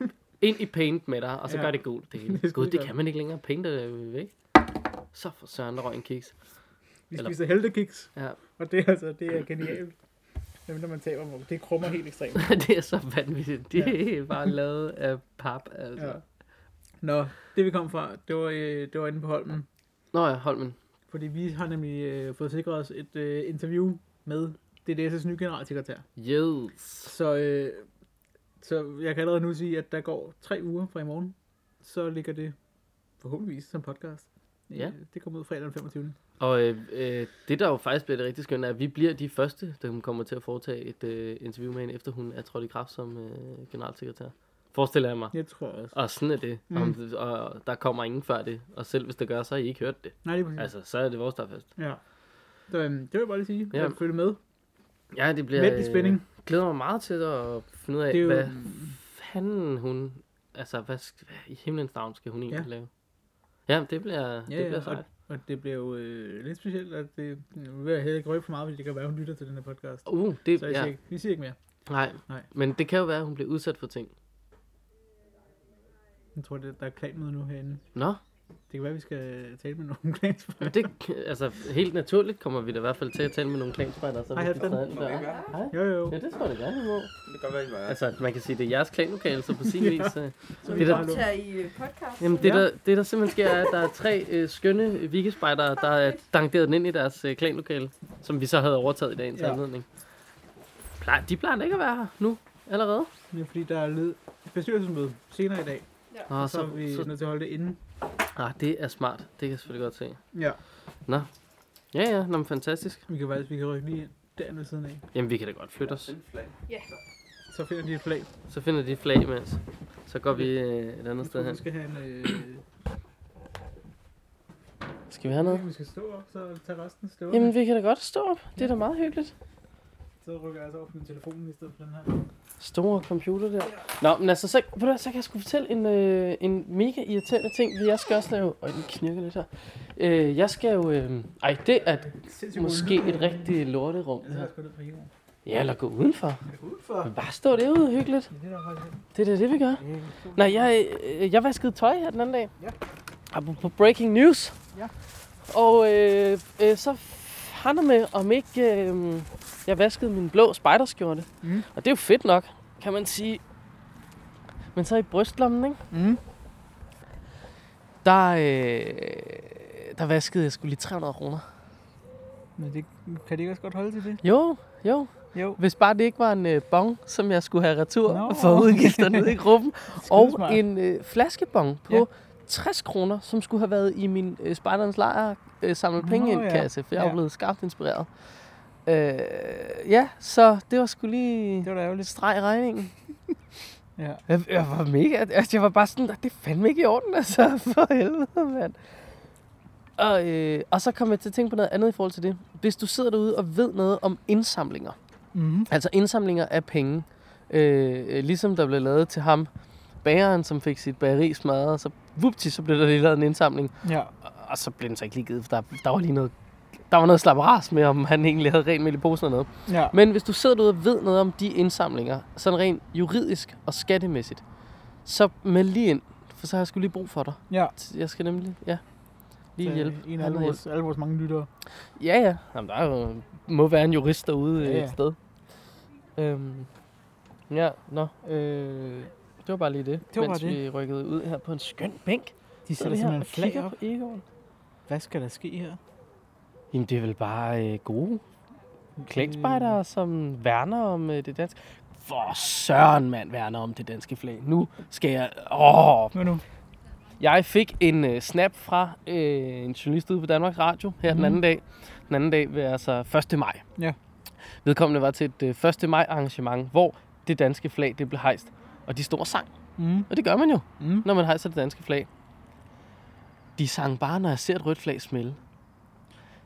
Speaker 1: ind i paint med dig, og så
Speaker 3: Ja.
Speaker 1: gør det gult det hele.
Speaker 3: Er
Speaker 1: Gud, det kan man ikke længere. Paint er jo væk. Så for søren, der røg en kiks.
Speaker 3: Vi
Speaker 1: Eller-
Speaker 3: spiser heltekiks,
Speaker 1: Ja.
Speaker 3: og det er altså, det er genialt. Nemlig når man taber dem, det krummer helt ekstremt.
Speaker 1: det er så vanvittigt. Det er bare lavet af pap, altså.
Speaker 3: Ja.
Speaker 1: Ja.
Speaker 3: Nå, det vi kom fra, det var, øh, det var inde på Holmen.
Speaker 1: Nå ja, Holmen.
Speaker 3: Fordi vi har nemlig øh, fået sikret os et øh, interview med DDS' nye generalsekretær.
Speaker 1: Yes.
Speaker 3: Så, øh, så jeg kan allerede nu sige, at der går tre uger fra i morgen. Så ligger det forhåbentligvis som podcast.
Speaker 1: Ja.
Speaker 3: Øh, Det kommer ud fredag den 25.
Speaker 1: Og øh, øh, det, der jo faktisk bliver det rigtig skønne, er, at vi bliver de første, der kommer til at foretage et øh, interview med hende, efter hun er trådt i kraft som øh, generalsekretær. Forestiller jeg mig.
Speaker 3: Jeg tror også.
Speaker 1: Og sådan er det.
Speaker 3: Mm.
Speaker 1: Om, og der kommer ingen før det. Og selv hvis det gør, så har I ikke hørt det.
Speaker 3: Nej, det er præcis.
Speaker 1: Altså, så er det vores, der er fast.
Speaker 3: Ja. Så, øhm, det vil jeg bare lige sige.
Speaker 1: Ja.
Speaker 3: Ja. Følg med.
Speaker 1: Ja, det bliver...
Speaker 3: Vent i spænding.
Speaker 1: Øh, glæder mig meget til at finde ud af,
Speaker 3: jo,
Speaker 1: hvad fanden hun... Altså, hvad, hvad i himlens navn skal hun egentlig
Speaker 3: Ja.
Speaker 1: lave? Ja, det bliver, ja, det
Speaker 3: ja,
Speaker 1: bliver
Speaker 3: og,
Speaker 1: sejt.
Speaker 3: Og det bliver jo øh, lidt specielt, at det vil jeg heller ikke røbe for meget, fordi det kan være, at hun lytter til den her podcast.
Speaker 1: Uh, det,
Speaker 3: Så jeg
Speaker 1: ja.
Speaker 3: siger, ikke- vi siger ikke mere.
Speaker 1: Nej.
Speaker 3: Nej.
Speaker 1: Men det kan jo være, at hun bliver udsat for ting.
Speaker 3: Jeg tror, det, der er klanmøde nu herinde.
Speaker 1: Nå,
Speaker 3: Det kan være, at vi skal tale med nogle klansfolk.
Speaker 1: men det, altså helt naturligt kommer vi da i hvert fald til at tale med nogle klanspejdere. Så
Speaker 3: Hej,
Speaker 1: der. Hej.
Speaker 3: Jo, jo.
Speaker 1: Ja, det tror jeg da gerne, I må.
Speaker 2: Det kan være, I.
Speaker 1: Altså, man kan sige, det er jeres klanlokale, så på sin
Speaker 3: Ja.
Speaker 1: vis. Øh,
Speaker 3: Så
Speaker 1: Det
Speaker 3: vi
Speaker 1: er der-
Speaker 3: bare
Speaker 4: Tager I øh, podcast?
Speaker 1: Jamen, det,
Speaker 3: Ja.
Speaker 1: der, det der simpelthen sker, er, at der er tre øh, skønne vikespejdere, der er dankeret ind i deres øh, klanlokale, som vi så havde overtaget i dagens
Speaker 3: Ja.
Speaker 1: ja. anledning. Plejer, de plejer ikke at være her nu, allerede.
Speaker 3: Det er fordi, der er led bestyrelsesmøde senere i dag.
Speaker 1: Nå,
Speaker 3: Og så er vi
Speaker 1: så,
Speaker 3: nødt til at holde det inde.
Speaker 1: Ah, det er smart. Det kan jeg selvfølgelig godt se.
Speaker 3: Ja.
Speaker 1: Nå. Ja, ja, nå, men fantastisk.
Speaker 3: Vi kan faktisk vi kan rykke lige ind derinde ved siden af.
Speaker 1: Jamen, vi kan da godt flytte os.
Speaker 3: Så finder de et flag.
Speaker 1: Så finder de et flag imens. Så går vi øh, et andet sted
Speaker 3: tror, vi
Speaker 1: hen.
Speaker 3: skal have en... Øh,
Speaker 1: Skal vi have noget?
Speaker 3: vi skal stå op, så tage resten stå
Speaker 1: Jamen, vi kan da godt stå op. Det er da meget hyggeligt.
Speaker 3: Så rykker jeg altså op på min telefon i stedet for den her.
Speaker 1: Store computer der. Nå, men altså, så, ved du hvad, så kan jeg sgu fortælle en, øh, en mega irriterende ting. for Jeg skal også lave... Øj, den knirker lidt her. Øh, jeg skal jo... Øh, ej, det er måske et rigtig lorterum.
Speaker 3: Jeg
Speaker 1: det her.
Speaker 3: skal ned på jorden.
Speaker 1: Ja, eller gå udenfor.
Speaker 3: Jeg går ud for.
Speaker 1: Men bare stå derude hyggeligt.
Speaker 3: Ja, det er ikke.
Speaker 1: Det da det, vi gør.
Speaker 3: Det så-
Speaker 1: Nej, jeg, øh, jeg vaskede tøj her den anden dag.
Speaker 3: Ja.
Speaker 1: På breaking news.
Speaker 3: Ja.
Speaker 1: Og øh, øh, så handler med, om ikke øh, jeg vaskede min blå spejderskjorte.
Speaker 3: Mhm.
Speaker 1: Og det er jo fedt nok, kan man sige. Men så i brystlommen, ikke?
Speaker 3: Mm.
Speaker 1: Der, øh, der vaskede jeg skulle lige 300 kroner.
Speaker 3: Men det, kan det ikke også godt holde til det?
Speaker 1: Jo, jo.
Speaker 3: Jo.
Speaker 1: Hvis bare det ikke var en øh, bong, som jeg skulle have retur
Speaker 3: Nå.
Speaker 1: for udgifter nede i gruppen. og en øh, flaskebong på
Speaker 3: Ja.
Speaker 1: Ja. 60 kroner, som skulle have været i min øh, spejderens lejr øh, samlet
Speaker 3: Nå,
Speaker 1: penge
Speaker 3: ja.
Speaker 1: kasse, for jeg
Speaker 3: Ja.
Speaker 1: jo blevet skarpt inspireret. Øh, ja, så det var skulle lige
Speaker 3: Det var da ærgerligt.
Speaker 1: lidt streg i regningen.
Speaker 3: Ja.
Speaker 1: Jeg, jeg var mega, altså jeg var bare sådan, det er fandme ikke i orden, altså, for helvede, mand. Og, øh, og så kom jeg til at tænke på noget andet i forhold til det. Hvis du sidder derude og ved noget om indsamlinger,
Speaker 3: Mm-hmm.
Speaker 1: Altså indsamlinger af penge. Øh, ligesom der blev lavet til ham, bageren, som fik sit bageri smadret, så vupti, så blev der lige lavet en indsamling.
Speaker 3: Ja.
Speaker 1: Og, og så blev den så ikke lige givet, for der, der var lige noget der var noget slapperas med, om han egentlig havde rent mel i posen og noget.
Speaker 3: Ja.
Speaker 1: Men hvis du sidder derude og ved noget om de indsamlinger, sådan rent juridisk og skattemæssigt, så meld lige ind. for så har jeg skulle lige brug for dig.
Speaker 3: Ja.
Speaker 1: Jeg skal nemlig, ja, lige
Speaker 3: Så
Speaker 1: hjælpe.
Speaker 3: En af alle vores, alle vores mange lyttere.
Speaker 1: Ja, ja. Jamen, der er jo, må være en jurist derude
Speaker 3: ja,
Speaker 1: ja. et sted. Øhm, ja, nå.
Speaker 3: Øh,
Speaker 1: Det var bare lige det,
Speaker 3: Det var
Speaker 1: mens
Speaker 3: bare det.
Speaker 1: vi rykkede ud her på en skøn bænk.
Speaker 3: de sætter simpelthen flag op.
Speaker 1: på Egon.
Speaker 3: Hvad skal der ske her?
Speaker 1: Jamen, det er vel bare øh, gode klægspejdere, som værner om øh, det danske. For søren, mand, værner om det danske flag. Nu skal jeg... Åh,
Speaker 3: Hvad nu?
Speaker 1: Jeg fik en øh, snap fra øh, en journalist ude på Danmarks Radio her mm. den
Speaker 3: Mhm.
Speaker 1: anden dag. Den anden dag ved altså 1. maj.
Speaker 3: Ja.
Speaker 1: Vedkommende var til et øh, 1. maj arrangement, hvor det danske flag det blev hejst. Og de stod og sang.
Speaker 3: Mm.
Speaker 1: Og det gør man jo,
Speaker 3: Mm.
Speaker 1: når man hejser det danske flag. De sang bare, når jeg ser et rødt flag smelle.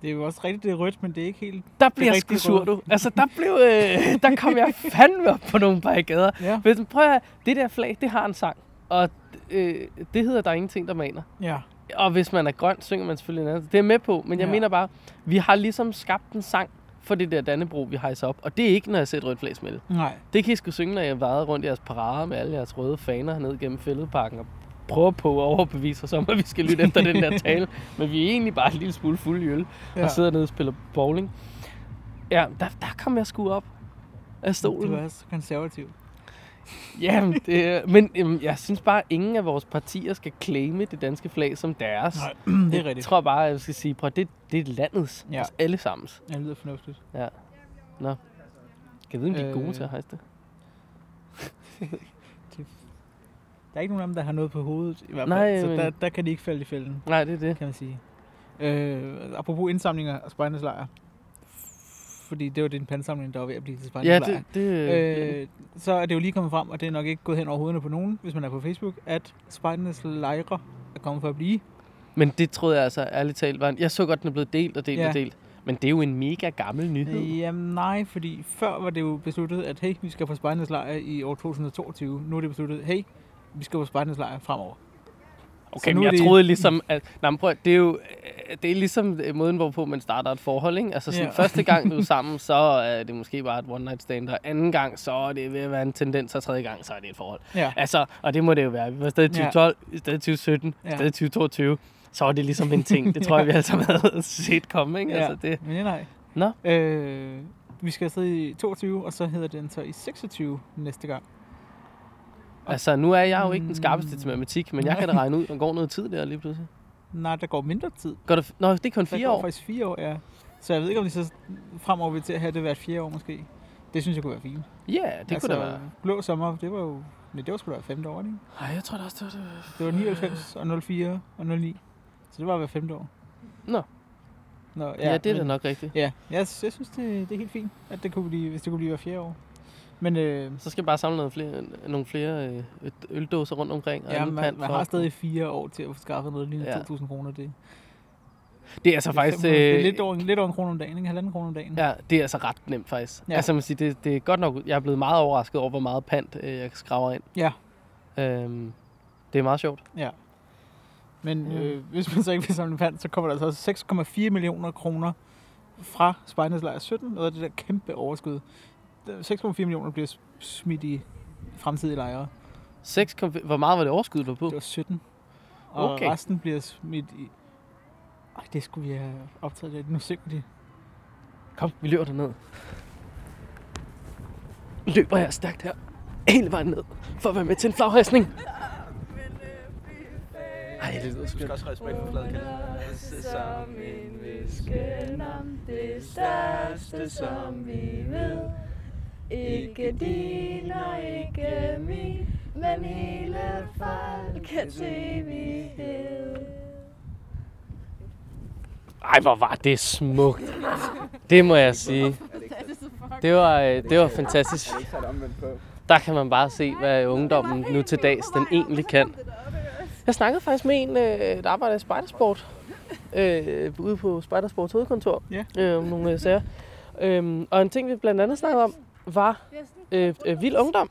Speaker 3: Det er jo også rigtigt, det er rødt, men det er ikke helt...
Speaker 1: Der bliver jeg sgu sur, du. Altså, der, blev, øh, der kom jeg fandme op på nogle barrikader.
Speaker 3: Ja.
Speaker 1: Hvis, prøv at høre, det der flag, det har en sang. Og øh, det hedder Der er ingenting, der maner.
Speaker 3: Ja.
Speaker 1: Og hvis man er grøn, synger man selvfølgelig en anden. Det er jeg med på, men jeg
Speaker 3: Ja.
Speaker 1: mener bare, vi har ligesom skabt en sang for det der Dannebro, vi hejser op. Og det er ikke, når jeg ser et rødt flag smelle.
Speaker 3: Nej.
Speaker 1: Det kan I sgu synge, når jeg vader rundt i jeres parade med alle jeres røde faner ned gennem fældeparken og prøver på at overbevise os om, at vi skal lytte efter den der tale. Men vi er egentlig bare en lille smule fuld i øl ja. Og sidder nede og spiller bowling. Ja, der, der kom jeg sgu op af
Speaker 3: Du
Speaker 1: stolen.
Speaker 3: er så konservativ.
Speaker 1: Jamen, det, men jamen, jeg synes bare, at ingen af vores partier skal claime det danske flag som deres.
Speaker 3: Nej, det er
Speaker 1: Jeg
Speaker 3: rigtigt.
Speaker 1: tror bare, at jeg skal sige, prøv, det, det er landets. Ja.
Speaker 3: Ja.
Speaker 1: Os alle sammens.
Speaker 3: Ja, det lyder fornuftigt.
Speaker 1: Kan jeg vide, om de er gode
Speaker 3: Øh.
Speaker 1: til at hejse det?
Speaker 3: Der er ikke nogen af dem, der har noget på hovedet, i hvert fald.
Speaker 1: Nej,
Speaker 3: så
Speaker 1: men-
Speaker 3: der, der kan de ikke falde i fælden,
Speaker 1: Nej, det er det.
Speaker 3: kan man sige. Øh, apropos indsamlinger og spejderslejr. Fordi det var din pandsamling, der var ved at blive til
Speaker 1: Ja, det, det
Speaker 3: Øh, så er det jo lige kommet frem, og det er nok ikke gået hen over hovederne på nogen, hvis man er på Facebook, at spejdernes lejre er kommet for at blive.
Speaker 1: Men det troede jeg altså ærligt talt var en... Jeg så godt, den er blevet delt og delt
Speaker 3: Ja.
Speaker 1: og delt. Men det er jo en mega gammel nyhed.
Speaker 3: Jamen nej, fordi før var det jo besluttet, at hey, vi skal på spejdernes lejr i år 2022. Nu er det besluttet, hey, vi skal på spejdernes lejr fremover.
Speaker 1: Okay, men
Speaker 3: er
Speaker 1: jeg
Speaker 3: det-
Speaker 1: troede ligesom, at... Nej, prøv, det er jo øh, det er ligesom øh, måden, hvorpå man starter et forhold, ikke? Altså sådan,
Speaker 3: Ja.
Speaker 1: første gang, du er sammen, så er det måske bare et one night stand, og anden gang, så er det ved at være en tendens, og tredje gang, så er det et forhold.
Speaker 3: Ja,
Speaker 1: Altså, og det må det jo være. Vi var stadig
Speaker 3: Ja.
Speaker 1: 2012, ja. stadig 2017,
Speaker 3: Ja.
Speaker 1: ja. stadig 2022. Så var det ligesom en ting. Det tror jeg, vi alle sammen havde set komme, ikke?
Speaker 3: Ja.
Speaker 1: Altså, det,
Speaker 3: men nej.
Speaker 1: Nå.
Speaker 3: Øh, vi skal afsted i 22, og så hedder den så i 26 næste gang.
Speaker 1: Altså, nu er jeg jo ikke den skarpeste til matematik, men jeg
Speaker 3: Nej.
Speaker 1: kan da regne ud, der går noget tid der lige pludselig.
Speaker 3: Nej, der går mindre tid.
Speaker 1: Går det, nå, det er kun
Speaker 3: Der
Speaker 1: fire
Speaker 3: går
Speaker 1: år.
Speaker 3: faktisk fire år, ja. Så jeg ved ikke, om de så fremover vil til at have det hvert fjerde år måske. Det synes jeg kunne være fint.
Speaker 1: Ja, det altså, kunne da være.
Speaker 3: Blå sommer, det var jo... Nej, det var sgu da femte år, ikke?
Speaker 1: Ej, jeg tror da også, det var det.
Speaker 3: Det var 99 og 04 og 09. Så det var hver femte år.
Speaker 1: Nå.
Speaker 3: Nå
Speaker 1: Ja, ja det er da
Speaker 3: men-
Speaker 1: nok rigtigt.
Speaker 3: Ja, jeg, jeg synes, det, det er helt fint, at det kunne blive, hvis det kunne blive hver fjerde år. Men øh,
Speaker 1: Så skal jeg bare samle noget flere, nogle flere øh, øldåser rundt omkring. Og
Speaker 3: ja, man,
Speaker 1: pant
Speaker 3: man
Speaker 1: for-
Speaker 3: har stadig fire år til at få skaffet noget lige
Speaker 1: Ja.
Speaker 3: 2.000 kroner. Det,
Speaker 1: Det er altså faktisk...
Speaker 3: det er
Speaker 1: øh,
Speaker 3: lidt over, lidt over en krone om dagen, ikke? Halvanden krone om dagen.
Speaker 1: Ja, det er altså ret nemt faktisk. Ja.
Speaker 3: Ja.
Speaker 1: Altså man siger, det, det er godt nok... Jeg er blevet meget overrasket over, hvor meget pant øh, jeg skraver ind.
Speaker 3: Ja.
Speaker 1: Øhm, det er meget sjovt.
Speaker 3: Men
Speaker 1: Mm.
Speaker 3: øh, hvis man så ikke vil samle pant, så kommer der altså også 6,4 millioner kroner fra Spejdernes Lejr 17, noget af det der kæmpe overskud. Der- 6,4 millioner bliver smidt i fremtidige lejre.
Speaker 1: 6, kom- hvor meget var det overskud, du var på?
Speaker 3: Det var 17. Og
Speaker 1: Okay.
Speaker 3: resten bliver smidt i... Ej, det skulle vi have optaget lidt. Nu synger de.
Speaker 1: Kom, vi løber derned. Løber jeg stærkt her. Hele vejen ned. For at være med til en flaghæsning. Ej, det lyder
Speaker 2: Du skal også respekt for fladkald.
Speaker 4: som en visken om det største, som vi ved. Ikke din og ikke min, men hele folkets evighed.
Speaker 1: Ej, hvor var det smukt. Det må jeg sige. Det var, øh, det var fantastisk. Der kan man bare se, hvad ungdommen nu til dags den egentlig kan. Jeg snakkede faktisk med en, øh, der arbejder i Spejdersport. Øh, ude på Spejdersports hovedkontor.
Speaker 3: Ja.
Speaker 1: Øh, om nogle øh, sager. Øhm, og en ting, vi blandt andet snakkede om, var øh, øh, Vild Ungdom.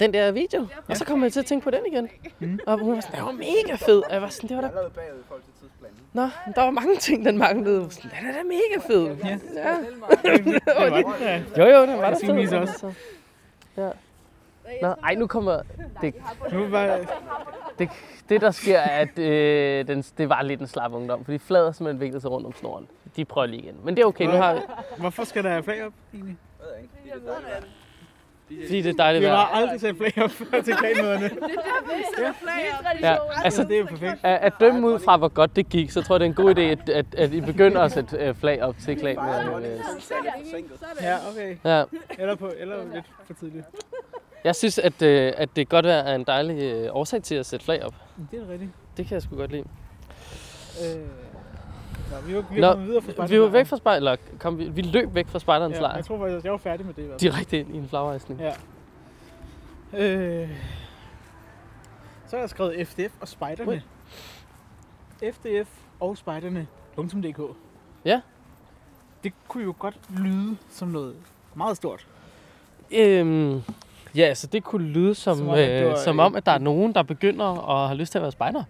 Speaker 1: Den der video. Og så kom jeg til at tænke på den igen.
Speaker 3: Mm.
Speaker 1: Og hun var sådan, det var mega fed. Og jeg var sådan, det var da. Nå, der var mange ting, den manglede. Sådan, Den er da mega fed.
Speaker 3: Ja.
Speaker 1: ja.
Speaker 3: Det var det. Ja.
Speaker 1: Jo, jo, den var da
Speaker 3: Jeg
Speaker 1: fed.
Speaker 3: os.
Speaker 1: Altså. Ja. Nå, ej, nu kommer... Det,
Speaker 3: Nu var,
Speaker 1: det, det der sker, er, at øh, den, det var lidt en slap ungdom, fordi flad er simpelthen viklet sig rundt om snoren. De prøver lige igen. Men det er okay, nu har
Speaker 3: Hvorfor skal der have flag op, egentlig?
Speaker 1: Fordi det er dejligt
Speaker 3: Vi har
Speaker 1: vejr.
Speaker 3: aldrig sat flag op før til klanmøderne.
Speaker 1: Ja, altså,
Speaker 3: Det er jo perfekt.
Speaker 1: at, at dømme ud fra, hvor godt det gik, så tror jeg, det er en god idé, at, at, at I begynder at sætte øh, flag op til klan. Øh,
Speaker 3: Ja, okay.
Speaker 1: ja.
Speaker 3: Eller, på, eller lidt for tidligt.
Speaker 1: Jeg synes, at, øh, at det godt er en dejlig øh, årsag til at sætte flag op.
Speaker 3: Det er rigtigt.
Speaker 1: Det kan jeg sgu godt lide.
Speaker 3: Øh, nå, vi var, vi
Speaker 1: Nå,
Speaker 3: var videre fra spejderlejren.
Speaker 1: Vi var væk fra spejder, eller kom vi, vi løb væk fra spejderens
Speaker 3: Ja,
Speaker 1: lejr.
Speaker 3: jeg tror faktisk, jeg var færdig med det. fald.
Speaker 1: Direkte ind i en flagrejsning.
Speaker 3: Ja. Øh, så har jeg skrevet FDF og spejderne. FDF og spejderne.dk
Speaker 1: Ja.
Speaker 3: Det kunne jo godt lyde som noget meget stort.
Speaker 1: Øhm, ja, altså det kunne lyde som,
Speaker 3: Som om,
Speaker 1: øh, som om, at der er nogen, der begynder at have lyst til at være spejder.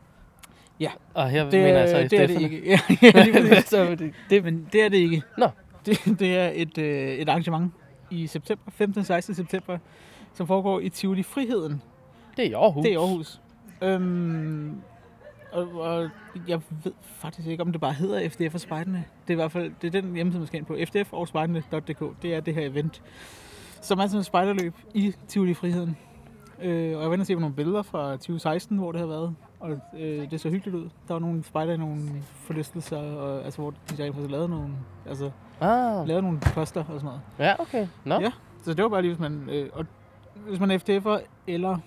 Speaker 3: Ja.
Speaker 1: Og her
Speaker 3: Det,
Speaker 1: mener jeg så
Speaker 3: det er det ikke. Ja, ja,
Speaker 1: så det, det,
Speaker 3: Men det er det ikke.
Speaker 1: Nå.
Speaker 3: Det, det er et, øh, et arrangement i september, 15. 16. september, som foregår i Tivoli Friheden.
Speaker 1: det er i Aarhus.
Speaker 3: Det er i Aarhus. Øhm, og, og jeg ved faktisk ikke, om det bare hedder FDF og Spejderne. Det er i hvert fald det er den hjemmeside, man skal ind på. FDF og Spejderne.dk. Det er det her event, som er sådan et spejderløb i Tivoli Friheden. Øh, og jeg var inde og se på nogle billeder fra 2016, hvor det har været. Og øh, det så hyggeligt ud. Der var nogle spejder i nogle forlystelser, og, altså, hvor de der faktisk lavede nogle, altså,
Speaker 1: Ah,
Speaker 3: lavede nogle poster og sådan noget.
Speaker 1: ja, okay. Nå.
Speaker 3: Ja. Så det var bare lige, hvis man, øh, og, hvis man er FDF'er, eller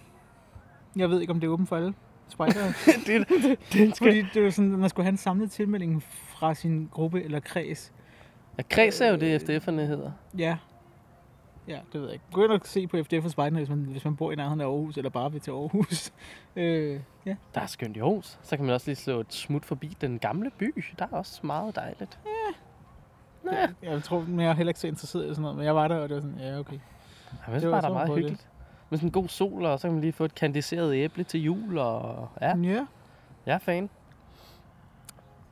Speaker 3: jeg ved ikke, om det er åbent for alle spejdere.
Speaker 1: det, det skal...
Speaker 3: Fordi det var sådan, man skulle have en samlet tilmelding fra sin gruppe eller kreds.
Speaker 1: Ja, kreds er jo det, FDF'erne hedder.
Speaker 3: Ja. Ja, det ved jeg ikke. Gå ind og se på FDF for spejderne, hvis man, hvis man bor i nærheden af Aarhus, eller bare vil til Aarhus. øh, ja.
Speaker 1: Der er skønt i Aarhus. Så kan man også lige slå et smut forbi den gamle by. Der er også meget dejligt. Ja. Ja,
Speaker 3: Jeg tror, men jeg er heller ikke så interesseret i sådan noget, men jeg var der, og det var sådan, ja, okay.
Speaker 1: jeg synes
Speaker 3: Det var
Speaker 1: bare, der er meget
Speaker 3: på det.
Speaker 1: hyggeligt. Med sådan en god sol, og så kan man lige få et kandiseret æble til jul. Og ja,
Speaker 3: Ja.
Speaker 1: jeg er fan.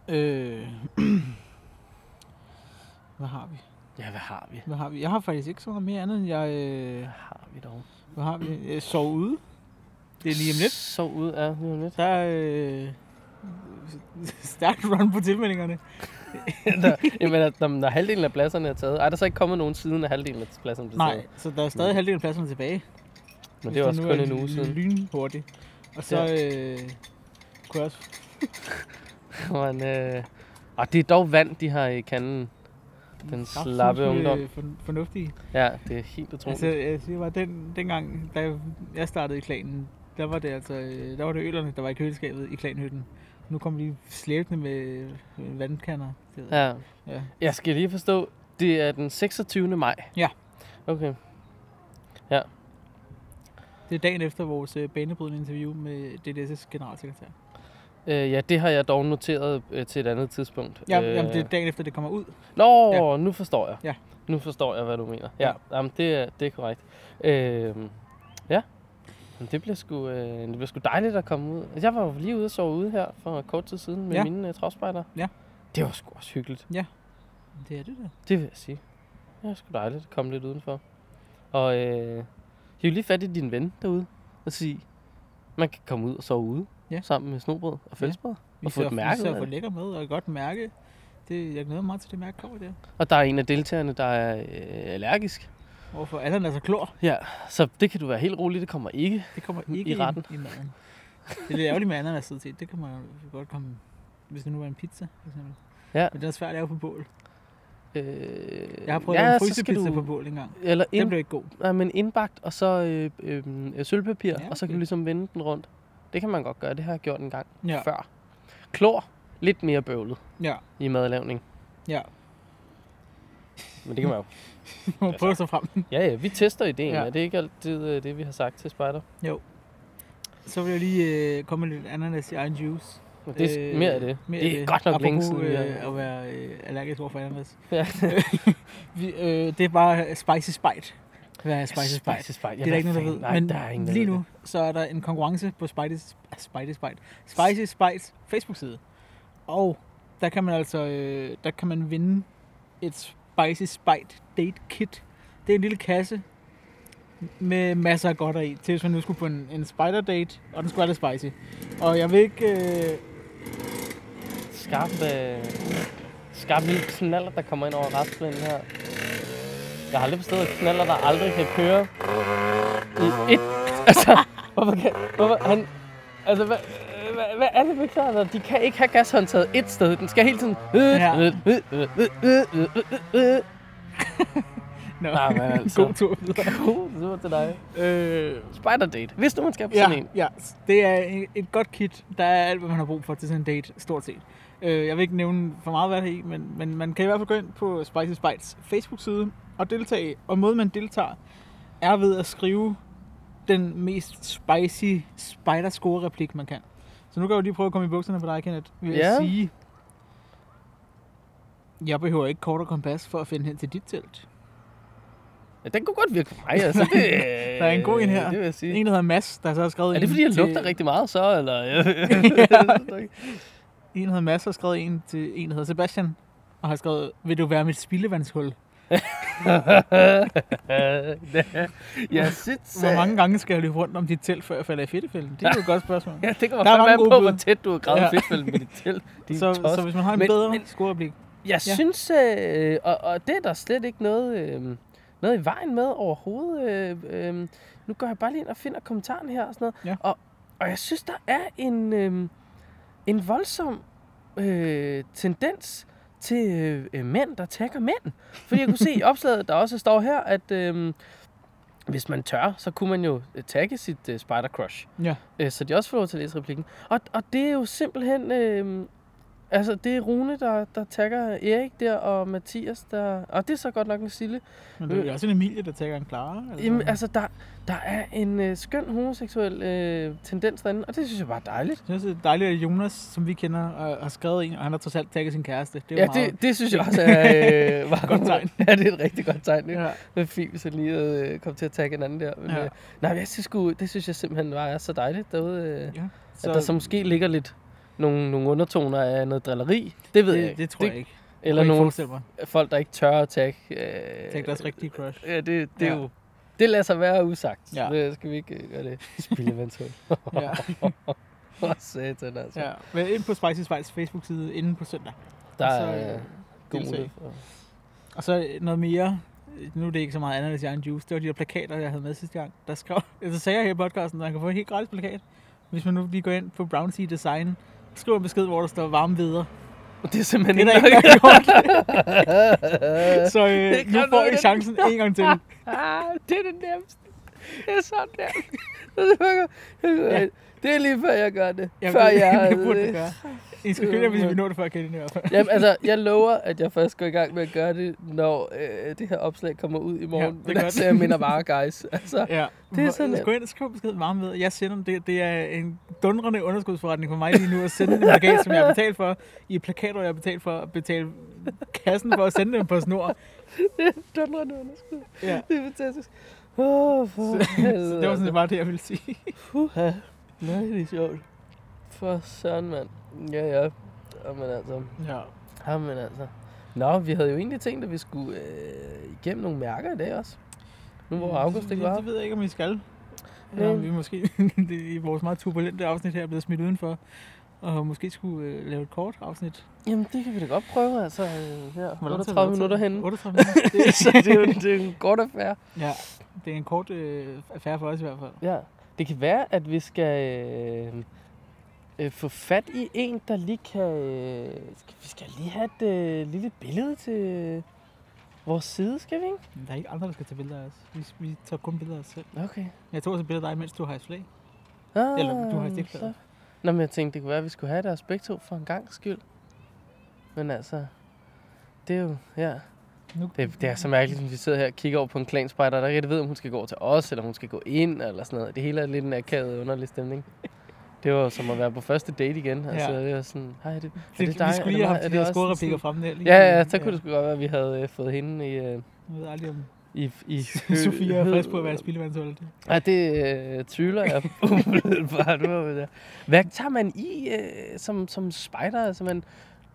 Speaker 3: Øh. Hvad har vi?
Speaker 1: Ja, hvad har vi?
Speaker 3: Hvad har vi? Jeg har faktisk ikke så meget mere andet, end jeg... Øh,
Speaker 1: Hvad har vi dog?
Speaker 3: hvad har vi? Jeg sov ude. Det er lige om lidt.
Speaker 1: Så ud af lige om lidt.
Speaker 3: Der er øh, stærkt run på tilmeldingerne.
Speaker 1: der, jamen, at, når, når halvdelen af pladserne er taget, er der så ikke kommet nogen siden af halvdelen af pladserne blev
Speaker 3: Nej,
Speaker 1: taget?
Speaker 3: så der er stadig halvdelen af pladserne tilbage.
Speaker 1: Men det er også kun en uge siden.
Speaker 3: Lynhurtigt. Og så øh, kunne jeg også...
Speaker 1: Men, øh, og det er dog vand, de har i kanden. Den slappe ungdom.
Speaker 3: Øh, for, fornuftige.
Speaker 1: Ja, det er helt utroligt.
Speaker 3: Altså, jeg siger bare, den, dengang, da jeg startede i klanen, der var det altså, øh, der var det ølerne, der var i køleskabet i klanhytten. Nu kommer de slæbende med øh, vandkanner. Jeg.
Speaker 1: Ja.
Speaker 3: ja.
Speaker 1: Jeg skal lige forstå, det er den 26. maj.
Speaker 3: Ja.
Speaker 1: Okay.
Speaker 3: Det er dagen efter vores banebrydende interview med DDS' generalsekretær.
Speaker 1: Øh, ja, det har jeg dog noteret øh, til et andet tidspunkt.
Speaker 3: Ja,
Speaker 1: øh,
Speaker 3: jamen, det er dagen efter, det kommer ud.
Speaker 1: Nå,
Speaker 3: Ja.
Speaker 1: ja. nu forstår jeg.
Speaker 3: Ja.
Speaker 1: Nu forstår jeg, hvad du mener.
Speaker 3: Ja.
Speaker 1: Ja, Jamen, det, er, det er korrekt. Øh, ja, Men det bliver, sgu, øh, det bliver sgu dejligt at komme ud. Jeg var jo lige ude og sove ude her for kort tid siden med
Speaker 3: Ja.
Speaker 1: ja. mine uh, travspejder.
Speaker 3: Ja.
Speaker 1: Det var sgu også hyggeligt.
Speaker 3: Det er det der.
Speaker 1: Det vil jeg sige. Det er sgu dejligt at komme lidt udenfor. Og øh, hiv lige fat i din ven derude og sige, man kan komme ud og sove ude
Speaker 3: Ja.
Speaker 1: sammen med snobrød og fællesbrød.
Speaker 3: Vi
Speaker 1: Og få et mærke
Speaker 3: vi ser for
Speaker 1: det.
Speaker 3: lækker med, og et godt mærke. Det, jeg glæder mig meget til, det mærke kommer der.
Speaker 1: Og der er en af deltagerne, der er øh, allergisk.
Speaker 3: Hvorfor Allan er så klor.
Speaker 1: Ja, så det kan du være helt rolig, det kommer ikke.
Speaker 3: Det kommer ikke i,
Speaker 1: retten.
Speaker 3: i maden. Det er lidt ærgerligt med ananas til. Det kan man jo godt komme, hvis det nu var en pizza, for eksempel.
Speaker 1: Ja.
Speaker 3: Men den er svært at lave på bål.
Speaker 1: Øh,
Speaker 3: Jeg har prøvet ja,
Speaker 1: ja,
Speaker 3: en frysepizza
Speaker 1: skal
Speaker 3: på
Speaker 1: du,
Speaker 3: bål engang.
Speaker 1: Eller
Speaker 3: Den
Speaker 1: ind,
Speaker 3: blev ikke god.
Speaker 1: nej, men indbagt, og så øh, øh, sølvpapir,
Speaker 3: Ja,
Speaker 1: ja, og så kan
Speaker 3: okay.
Speaker 1: du ligesom vende den rundt. Det kan man godt gøre, det har jeg gjort en gang
Speaker 3: Ja.
Speaker 1: før. Klor, lidt mere bøvlet
Speaker 3: Ja.
Speaker 1: i madlavning.
Speaker 3: Ja.
Speaker 1: Men det kan man jo.
Speaker 3: Må prøve sig frem.
Speaker 1: Ja, ja, vi tester ideen.
Speaker 3: Ja.
Speaker 1: Er det ikke altid øh, det, vi har sagt til Spider?
Speaker 3: Så vil jeg lige øh, komme med lidt ananas i egen juice.
Speaker 1: Men det er øh, mere af det.
Speaker 3: mere
Speaker 1: det er godt nok længe
Speaker 3: Apropos,
Speaker 1: siden. vi har-
Speaker 3: Øh, at være øh, allergisk over for ananas.
Speaker 1: Ja.
Speaker 3: Vi, øh, det er bare spicy spite. Hvad er spicy spite?
Speaker 1: Spicy Spite.
Speaker 3: Det er der ikke nogen, der ved.
Speaker 1: Nej,
Speaker 3: Men
Speaker 1: der er ingen,
Speaker 3: lige nu, så er der en konkurrence på Spidey, Spidey Spite, Spicy Spites Facebook-side. Og der kan man altså øh, der kan man vinde et Spicy Spite Date Kit. Det er en lille kasse med masser af godt i, til hvis man nu skulle på en, en spider date, og den skulle være lidt spicy. Og jeg vil ikke... Øh,
Speaker 1: Skarp, øh, skarp lille knaller, der kommer ind over restplænen her. Jeg har aldrig forstået, at knaller, der aldrig kan køre i et... Altså, hvorfor kan... Hvorfor, han, altså, hvad, hvad, hvad er det med knaller? De kan ikke have gashåndtaget et sted. Den skal hele tiden...
Speaker 3: Ja. Nå,
Speaker 1: Nej, men altså.
Speaker 3: god tur videre.
Speaker 1: God tur til dig.
Speaker 3: Øh,
Speaker 1: Spider date. Hvis du man skal på
Speaker 3: ja,
Speaker 1: sådan en.
Speaker 3: ja, det er et- et godt kit. Der er alt, hvad man har brug for til sådan en date, stort set. Øh, jeg vil ikke nævne for meget, hvad det er i, men, men man kan i hvert fald gå ind på Spicy Spites Facebook-side og deltage. Og måden, man deltager, er ved at skrive den mest spicy spider-score-replik, man kan. Så nu kan jeg jo lige prøve at komme i bukserne på dig, Kenneth, ved
Speaker 1: Ja.
Speaker 3: at sige... Jeg behøver ikke kort og kompas for at finde hen til dit telt.
Speaker 1: Ja, den kunne godt virke på mig, altså. Det,
Speaker 3: Der er en god en her.
Speaker 1: Det vil jeg sige.
Speaker 3: En, der hedder Mads, der så har skrevet
Speaker 1: Er det fordi, jeg
Speaker 3: til-
Speaker 1: lugter rigtig meget så, eller?
Speaker 3: En, der hedder Mads, har skrevet en til en, der hedder Sebastian, og har skrevet, vil du være mit spildevandshul?
Speaker 1: jeg synes...
Speaker 3: Hvor mange gange skal jeg løbe rundt om dit telt, før jeg falder i fedtefælden? Det er jo et godt spørgsmål.
Speaker 1: Ja, det
Speaker 3: Der er
Speaker 1: fandme
Speaker 3: gode
Speaker 1: på, hvor tæt du har gravet
Speaker 3: Ja.
Speaker 1: ja. fedtfælden med dit telt.
Speaker 3: Så,
Speaker 1: tos.
Speaker 3: så hvis man har en
Speaker 1: Men-
Speaker 3: bedre scoreblik.
Speaker 1: Jeg
Speaker 3: Ja.
Speaker 1: synes, øh, og, og det er der slet ikke noget, øh, noget i vejen med overhovedet. Øh, øh, nu går jeg bare lige ind og finder kommentaren her og sådan noget.
Speaker 3: Ja.
Speaker 1: Og, og jeg synes, der er en, øh, en voldsom øh, tendens til øh, øh, mænd, der tagger mænd. Fordi jeg kunne se i opslaget, der også står her, at øh, hvis man tør, så kunne man jo øh, tagge sit øh, spider crush.
Speaker 3: Ja.
Speaker 1: Øh, så de også får lov til at læse replikken. Og, og det er jo simpelthen... Øh, altså, det er Rune, der, der tagger Erik der, og Mathias, der... Og det er så godt nok en Sille.
Speaker 3: Men det er jo også en Emilie, der tager en Clara. Altså.
Speaker 1: Jamen, altså, der, der er en øh, skøn homoseksuel øh, tendens derinde, og det synes jeg bare er dejligt.
Speaker 3: Jeg synes, det er dejligt, at Jonas, som vi kender, øh, har skrevet en, og han har trods alt tagget sin kæreste. Det er
Speaker 1: Ja,
Speaker 3: meget...
Speaker 1: det, det synes jeg også er øh, meget
Speaker 3: Godt tegn.
Speaker 1: Ja, det er et rigtig godt tegn. Ja. Det er fint, hvis jeg lige øh, kom til at tagge en anden der. Men,
Speaker 3: Ja.
Speaker 1: øh, nej, jeg synes, sgu, det synes jeg simpelthen er så dejligt derude. Øh,
Speaker 3: ja.
Speaker 1: så... At der så måske ligger lidt nogle, nogle undertoner af noget drilleri. Det ved jeg
Speaker 3: det,
Speaker 1: ikke.
Speaker 3: det tror jeg ikke.
Speaker 1: Eller
Speaker 3: Jeg
Speaker 1: nogle folk, der ikke tør at tagge. Øh,
Speaker 3: Tag deres rigtige crush.
Speaker 1: Ja, det, det er
Speaker 3: Ja.
Speaker 1: jo... Det lader sig være usagt.
Speaker 3: Ja.
Speaker 1: Ja. Det skal vi ikke øh, gøre det. Spildevandshul.
Speaker 3: Ja.
Speaker 1: Hvor satan, altså.
Speaker 3: ja. Men ind på Spicy Spice Facebook-side inden på søndag.
Speaker 1: Der
Speaker 3: så,
Speaker 1: er
Speaker 3: øh,
Speaker 1: god mulighed for...
Speaker 3: Og så noget mere. Nu er det ikke så meget andet end juice. Det var de der plakater, jeg havde med sidste gang. Der skrev, så sagde jeg her i podcasten, at man kan få en helt gratis plakat. Hvis man nu lige går ind på Brown Sea Design, skriver en besked, hvor der står varme videre.
Speaker 1: Det er simpelthen
Speaker 3: Det er
Speaker 1: ikke nok.
Speaker 3: gjort. Så øh, nu får I chancen en gang til.
Speaker 1: ah, det er det nemmeste. Det er sådan der.
Speaker 3: Ja.
Speaker 1: Det er lige før jeg gør det.
Speaker 3: Jamen,
Speaker 1: før
Speaker 3: det,
Speaker 1: jeg...
Speaker 3: det burde det gøre. I skal skynde jer, hvis vi når det før Kenneth i hvert fald.
Speaker 1: Jamen, altså, jeg lover, at jeg først går i gang med at gøre det, når øh, det her opslag kommer ud i morgen.
Speaker 3: Ja, det gør
Speaker 1: altså,
Speaker 3: det.
Speaker 1: jeg minder bare, guys. Altså,
Speaker 3: Ja,
Speaker 1: Det er sådan
Speaker 3: Gå ind og skriv besked varme ved. Jeg sender dem. Det, det er en dundrende underskudsforretning for mig lige nu at sende en plakat, som jeg har betalt for, i plakater, jeg har betalt for at betale kassen for at sende dem på snor.
Speaker 1: dundrende underskud.
Speaker 3: Ja.
Speaker 1: Det er fantastisk. Oh, for
Speaker 3: Så, så det var sådan bare det, jeg ville sige.
Speaker 1: Puha. Nej, det er sjovt. For søren, mand. Ja, ja. Jamen altså.
Speaker 3: Ja.
Speaker 1: Jamen altså. Nå, vi havde jo egentlig tænkt, at vi skulle øh, igennem nogle mærker i dag også. Nu hvor August ikke var
Speaker 3: Det ved jeg ikke, om vi skal. Ja, vi måske det, i vores meget turbulente afsnit her er blevet smidt udenfor. Og måske skulle øh, lave et kort afsnit.
Speaker 1: Jamen, det kan vi da godt prøve, altså. Øh, her,
Speaker 3: Hvor lang tid
Speaker 1: 38
Speaker 3: har det været
Speaker 1: minutter henne.
Speaker 3: 38 minutter. Det,
Speaker 1: så det er jo det er en kort affære.
Speaker 3: ja, det er en kort øh, affære for os i hvert fald.
Speaker 1: Ja. Det kan være, at vi skal øh, øh, få fat i en, der lige kan... Øh, skal, vi skal lige have et øh, lille billede til vores side, skal vi ikke?
Speaker 3: Men der er ikke andre, der skal tage billeder af os. Vi, vi tager kun billeder af os selv.
Speaker 1: Okay.
Speaker 3: Jeg tog også et billede af dig, mens du har et flag.
Speaker 1: Ah,
Speaker 3: Eller du har stikplader.
Speaker 1: så- Nå, men jeg tænkte, det kunne være, at vi skulle have deres begge to for en gang skyld. Men altså, det er jo, ja.
Speaker 3: Nu,
Speaker 1: Det, det er så mærkeligt, at vi sidder her og kigger over på en klanspejder, der ikke rigtig ved, om hun skal gå over til os, eller om hun skal gå ind, eller sådan noget. Det hele er lidt en akavet underlig stemning. Det var som at være på første date igen. Altså,
Speaker 3: Ja.
Speaker 1: det var sådan, hej, er det, er
Speaker 3: det,
Speaker 1: det dig?
Speaker 3: vi skulle lige
Speaker 1: det
Speaker 3: have haft de
Speaker 1: det
Speaker 3: der scorereplikker frem der. Lige.
Speaker 1: Ja, ja, så kunne det sgu godt være, at vi havde øh, fået hende i, øh,
Speaker 3: Jeg ved aldrig, om
Speaker 1: i, i
Speaker 3: Sofia er frisk på at være spildevandshul.
Speaker 1: Ja, det øh, tvivler jeg umiddelbart det. Hvad tager man i øh, som, som spider? Altså, man,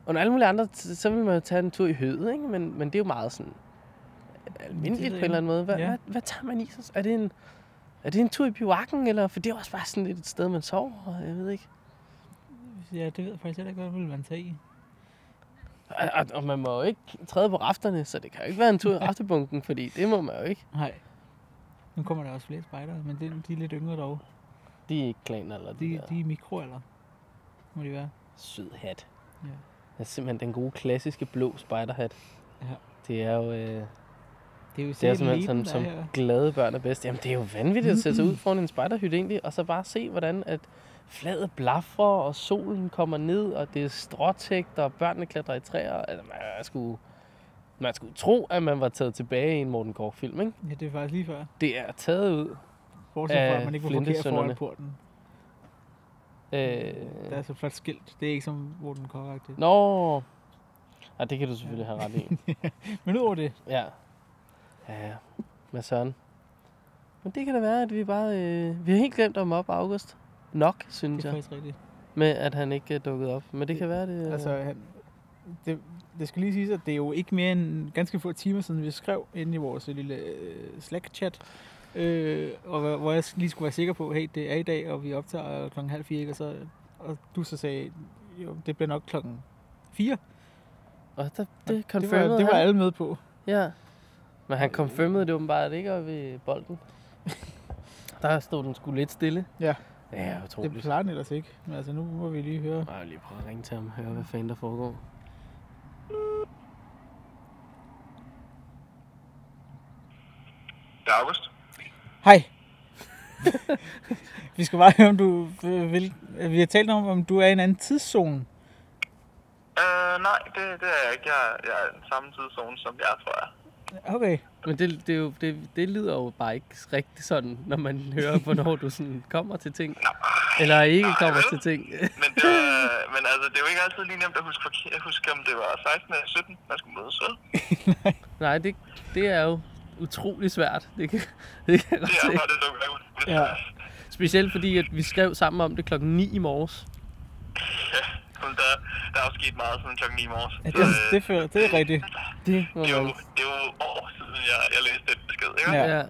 Speaker 1: under alle mulige andre, så vil man jo tage en tur i høet, ikke? Men, men det er jo meget sådan... almindeligt på en eller anden måde. Hvad,
Speaker 3: Ja.
Speaker 1: hvad, hvad tager man i sig? Er det en, er det en tur i bivakken, eller? For det er også bare sådan lidt et sted, man sover, jeg ved ikke.
Speaker 3: Ja, det ved jeg faktisk heller ikke, hvad vil man tage i.
Speaker 1: Og, og, og man må jo ikke træde på rafterne, så det kan jo ikke være en tur i raftebunken, fordi det må man jo ikke.
Speaker 3: Nej. Nu kommer der også flere spejdere, men det, de er lidt yngre dog.
Speaker 1: De er ikke klaner, eller de,
Speaker 3: De,
Speaker 1: der
Speaker 3: de er mikro, eller? Må de være.
Speaker 1: sød hat.
Speaker 3: Ja.
Speaker 1: Er simpelthen den gode, klassiske blå spejderhat.
Speaker 3: Ja.
Speaker 1: Det er jo... Øh,
Speaker 3: Det er jo
Speaker 1: det er simpelthen sådan, som
Speaker 3: er her.
Speaker 1: glade børn er bedst. Jamen, det er jo vanvittigt at sætte sig ud foran en spejderhytte egentlig, og så bare se, hvordan at flaget blaffer, og solen kommer ned, og det er stråtægt, og børnene klatrer i træer. Altså, man skulle, man skulle tro, at man var taget tilbage i en Morten Korch-film, ikke?
Speaker 3: Ja, det er faktisk lige før.
Speaker 1: Det er taget ud.
Speaker 3: Bortset fra,
Speaker 1: Af
Speaker 3: at man ikke må parkere foran porten.
Speaker 1: Øh,
Speaker 3: Der er så flot skilt. Det er ikke som Morten Korrekt.
Speaker 1: Nå, ja, det kan du selvfølgelig have ret i.
Speaker 3: Men udover det,
Speaker 1: Ja. Ja, ja. Med Søren. Men det kan da være, at vi bare... Øh, vi har helt glemt om op August. Nok, synes
Speaker 3: det er
Speaker 1: jeg.
Speaker 3: faktisk rigtigt.
Speaker 1: Med at han ikke er dukket op. Men det kan være, det... øh,
Speaker 3: Altså, han, det, det skal lige siges, at det er jo ikke mere end ganske få timer siden, vi skrev ind i vores lille øh, Slack-chat. Øh, og hvor- jeg lige skulle være sikker på, hey, det er i dag, og vi optager klokken halv fire, og, så, og du så sagde, jo, det bliver nok klokken fire.
Speaker 1: Og der, det
Speaker 3: det var, det var
Speaker 1: han.
Speaker 3: alle med på.
Speaker 1: Ja. Men han confirmede det åbenbart ikke oppe ved bolden. der stod den sgu lidt stille.
Speaker 3: Ja.
Speaker 1: Ja,
Speaker 3: Det
Speaker 1: utroligt.
Speaker 3: plejer den ellers ikke. Men altså, nu må vi lige høre.
Speaker 1: Jeg vil lige prøve at ringe til ham og høre, hvad fanden der foregår.
Speaker 5: Det er August.
Speaker 3: Hej. vi skal bare høre, om du vil... Vi har talt om, om du er i en anden tidszone.
Speaker 5: Uh, nej, det, det er jeg ikke. Jeg, er- jeg er i den samme tidszone, som jeg tror jeg.
Speaker 3: Okay.
Speaker 1: Men det, det, er jo, det, det lyder jo bare ikke rigtig sådan, når man hører, hvornår du sådan kommer til ting. Eller ikke
Speaker 5: nej,
Speaker 1: kommer
Speaker 5: vel?
Speaker 1: til ting.
Speaker 5: Men, det, men altså, det er jo ikke altid lige nemt at huske, at huske om det var 16 eller 17, man skulle mødes, vel?
Speaker 1: Nej, det, det er jo utrolig svært. Det kan, det kan jeg godt
Speaker 5: Det er
Speaker 1: se.
Speaker 3: Ja.
Speaker 1: Specielt fordi, at vi skrev sammen om det klokken 9 i morges.
Speaker 5: Men der, der er jo sket meget siden klokken 9 i morges.
Speaker 3: Ja,
Speaker 5: Så,
Speaker 3: det,
Speaker 5: øh,
Speaker 3: det, føler, det er rigtigt.
Speaker 1: Det må
Speaker 5: det, er jo, det er jo år siden, jeg, jeg læste den besked, ikke?
Speaker 3: Ja.
Speaker 1: Ja.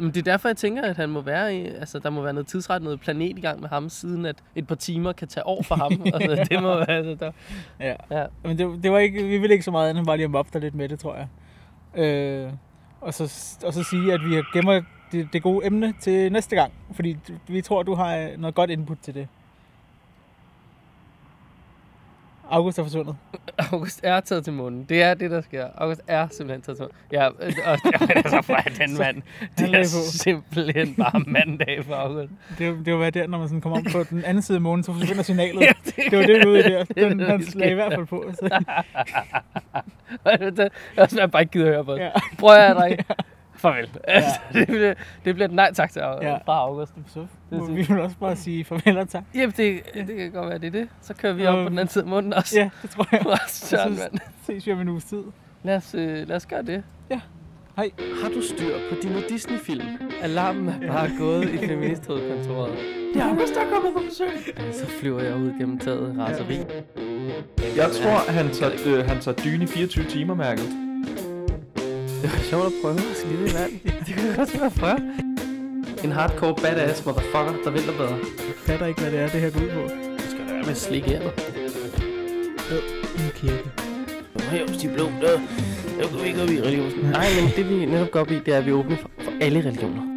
Speaker 1: Men det er derfor, jeg tænker, at han må være i, altså, der må være noget tidsret, noget planet i gang med ham, siden at et par timer kan tage over for ham. altså, det må være, altså, der,
Speaker 3: Ja.
Speaker 1: ja.
Speaker 3: Men det, det var ikke, vi ville ikke så meget andet bare lige at mobbe dig lidt med det, tror jeg. Øh, og, så, og så sige, at vi gemmer det, det gode emne til næste gang. Fordi vi tror, du har øh, noget godt input til det. August er forsvundet.
Speaker 1: August er taget til munden. Det er det, der sker. August er simpelthen taget til munden. Ja, øh, og, jamen, altså, for den mand. Det er simpelthen bare mandag for August.
Speaker 3: Det, det var der, når man sådan kommer om på den anden side af månen, så forsvinder signalet.
Speaker 1: Ja,
Speaker 3: Det var det, vi ude der. Den, han lagde i hvert fald på. Så,
Speaker 1: det er også, jeg bare ikke gider høre på det.
Speaker 3: ja.
Speaker 1: Prøv at høre, Farvel. det, bliver, det bliver et nej tak til
Speaker 3: Ja.
Speaker 1: ja. fra August.
Speaker 3: Så må vi vil også bare sige farvel og tak.
Speaker 1: Jamen, det, det kan godt være, det er det. Så kører vi op
Speaker 3: Øhm,
Speaker 1: på den anden side af munden også.
Speaker 3: Ja, det tror jeg.
Speaker 1: Søren,
Speaker 3: synes-
Speaker 1: mand.
Speaker 3: Ses vi om en uges tid.
Speaker 1: Lad os, øh, lad os gøre det.
Speaker 3: Ja. Hej.
Speaker 1: Har du styr på dine Disney-film? Alarmen er bare gået i feministhovedkontoret. Det er August, der er kommet på besøg. Så flyver jeg ud gennem taget raseri.
Speaker 2: Jeg tror, han tager, øh, han tager dyne i 24 timer, mærket.
Speaker 1: Det var sjovt at prøve at skide i vand. Det kunne godt være prøve. En hardcore badass motherfucker, der vælter bedre.
Speaker 3: Jeg fatter ikke, hvad det er, det her går ud på.
Speaker 1: Du skal da være med at slikke af dig.
Speaker 3: En kirke.
Speaker 1: Hævs de blå, der. Jeg går ikke op i religionen. Nej, men det vi netop går op i, det er, at vi er åbne for, for alle religioner.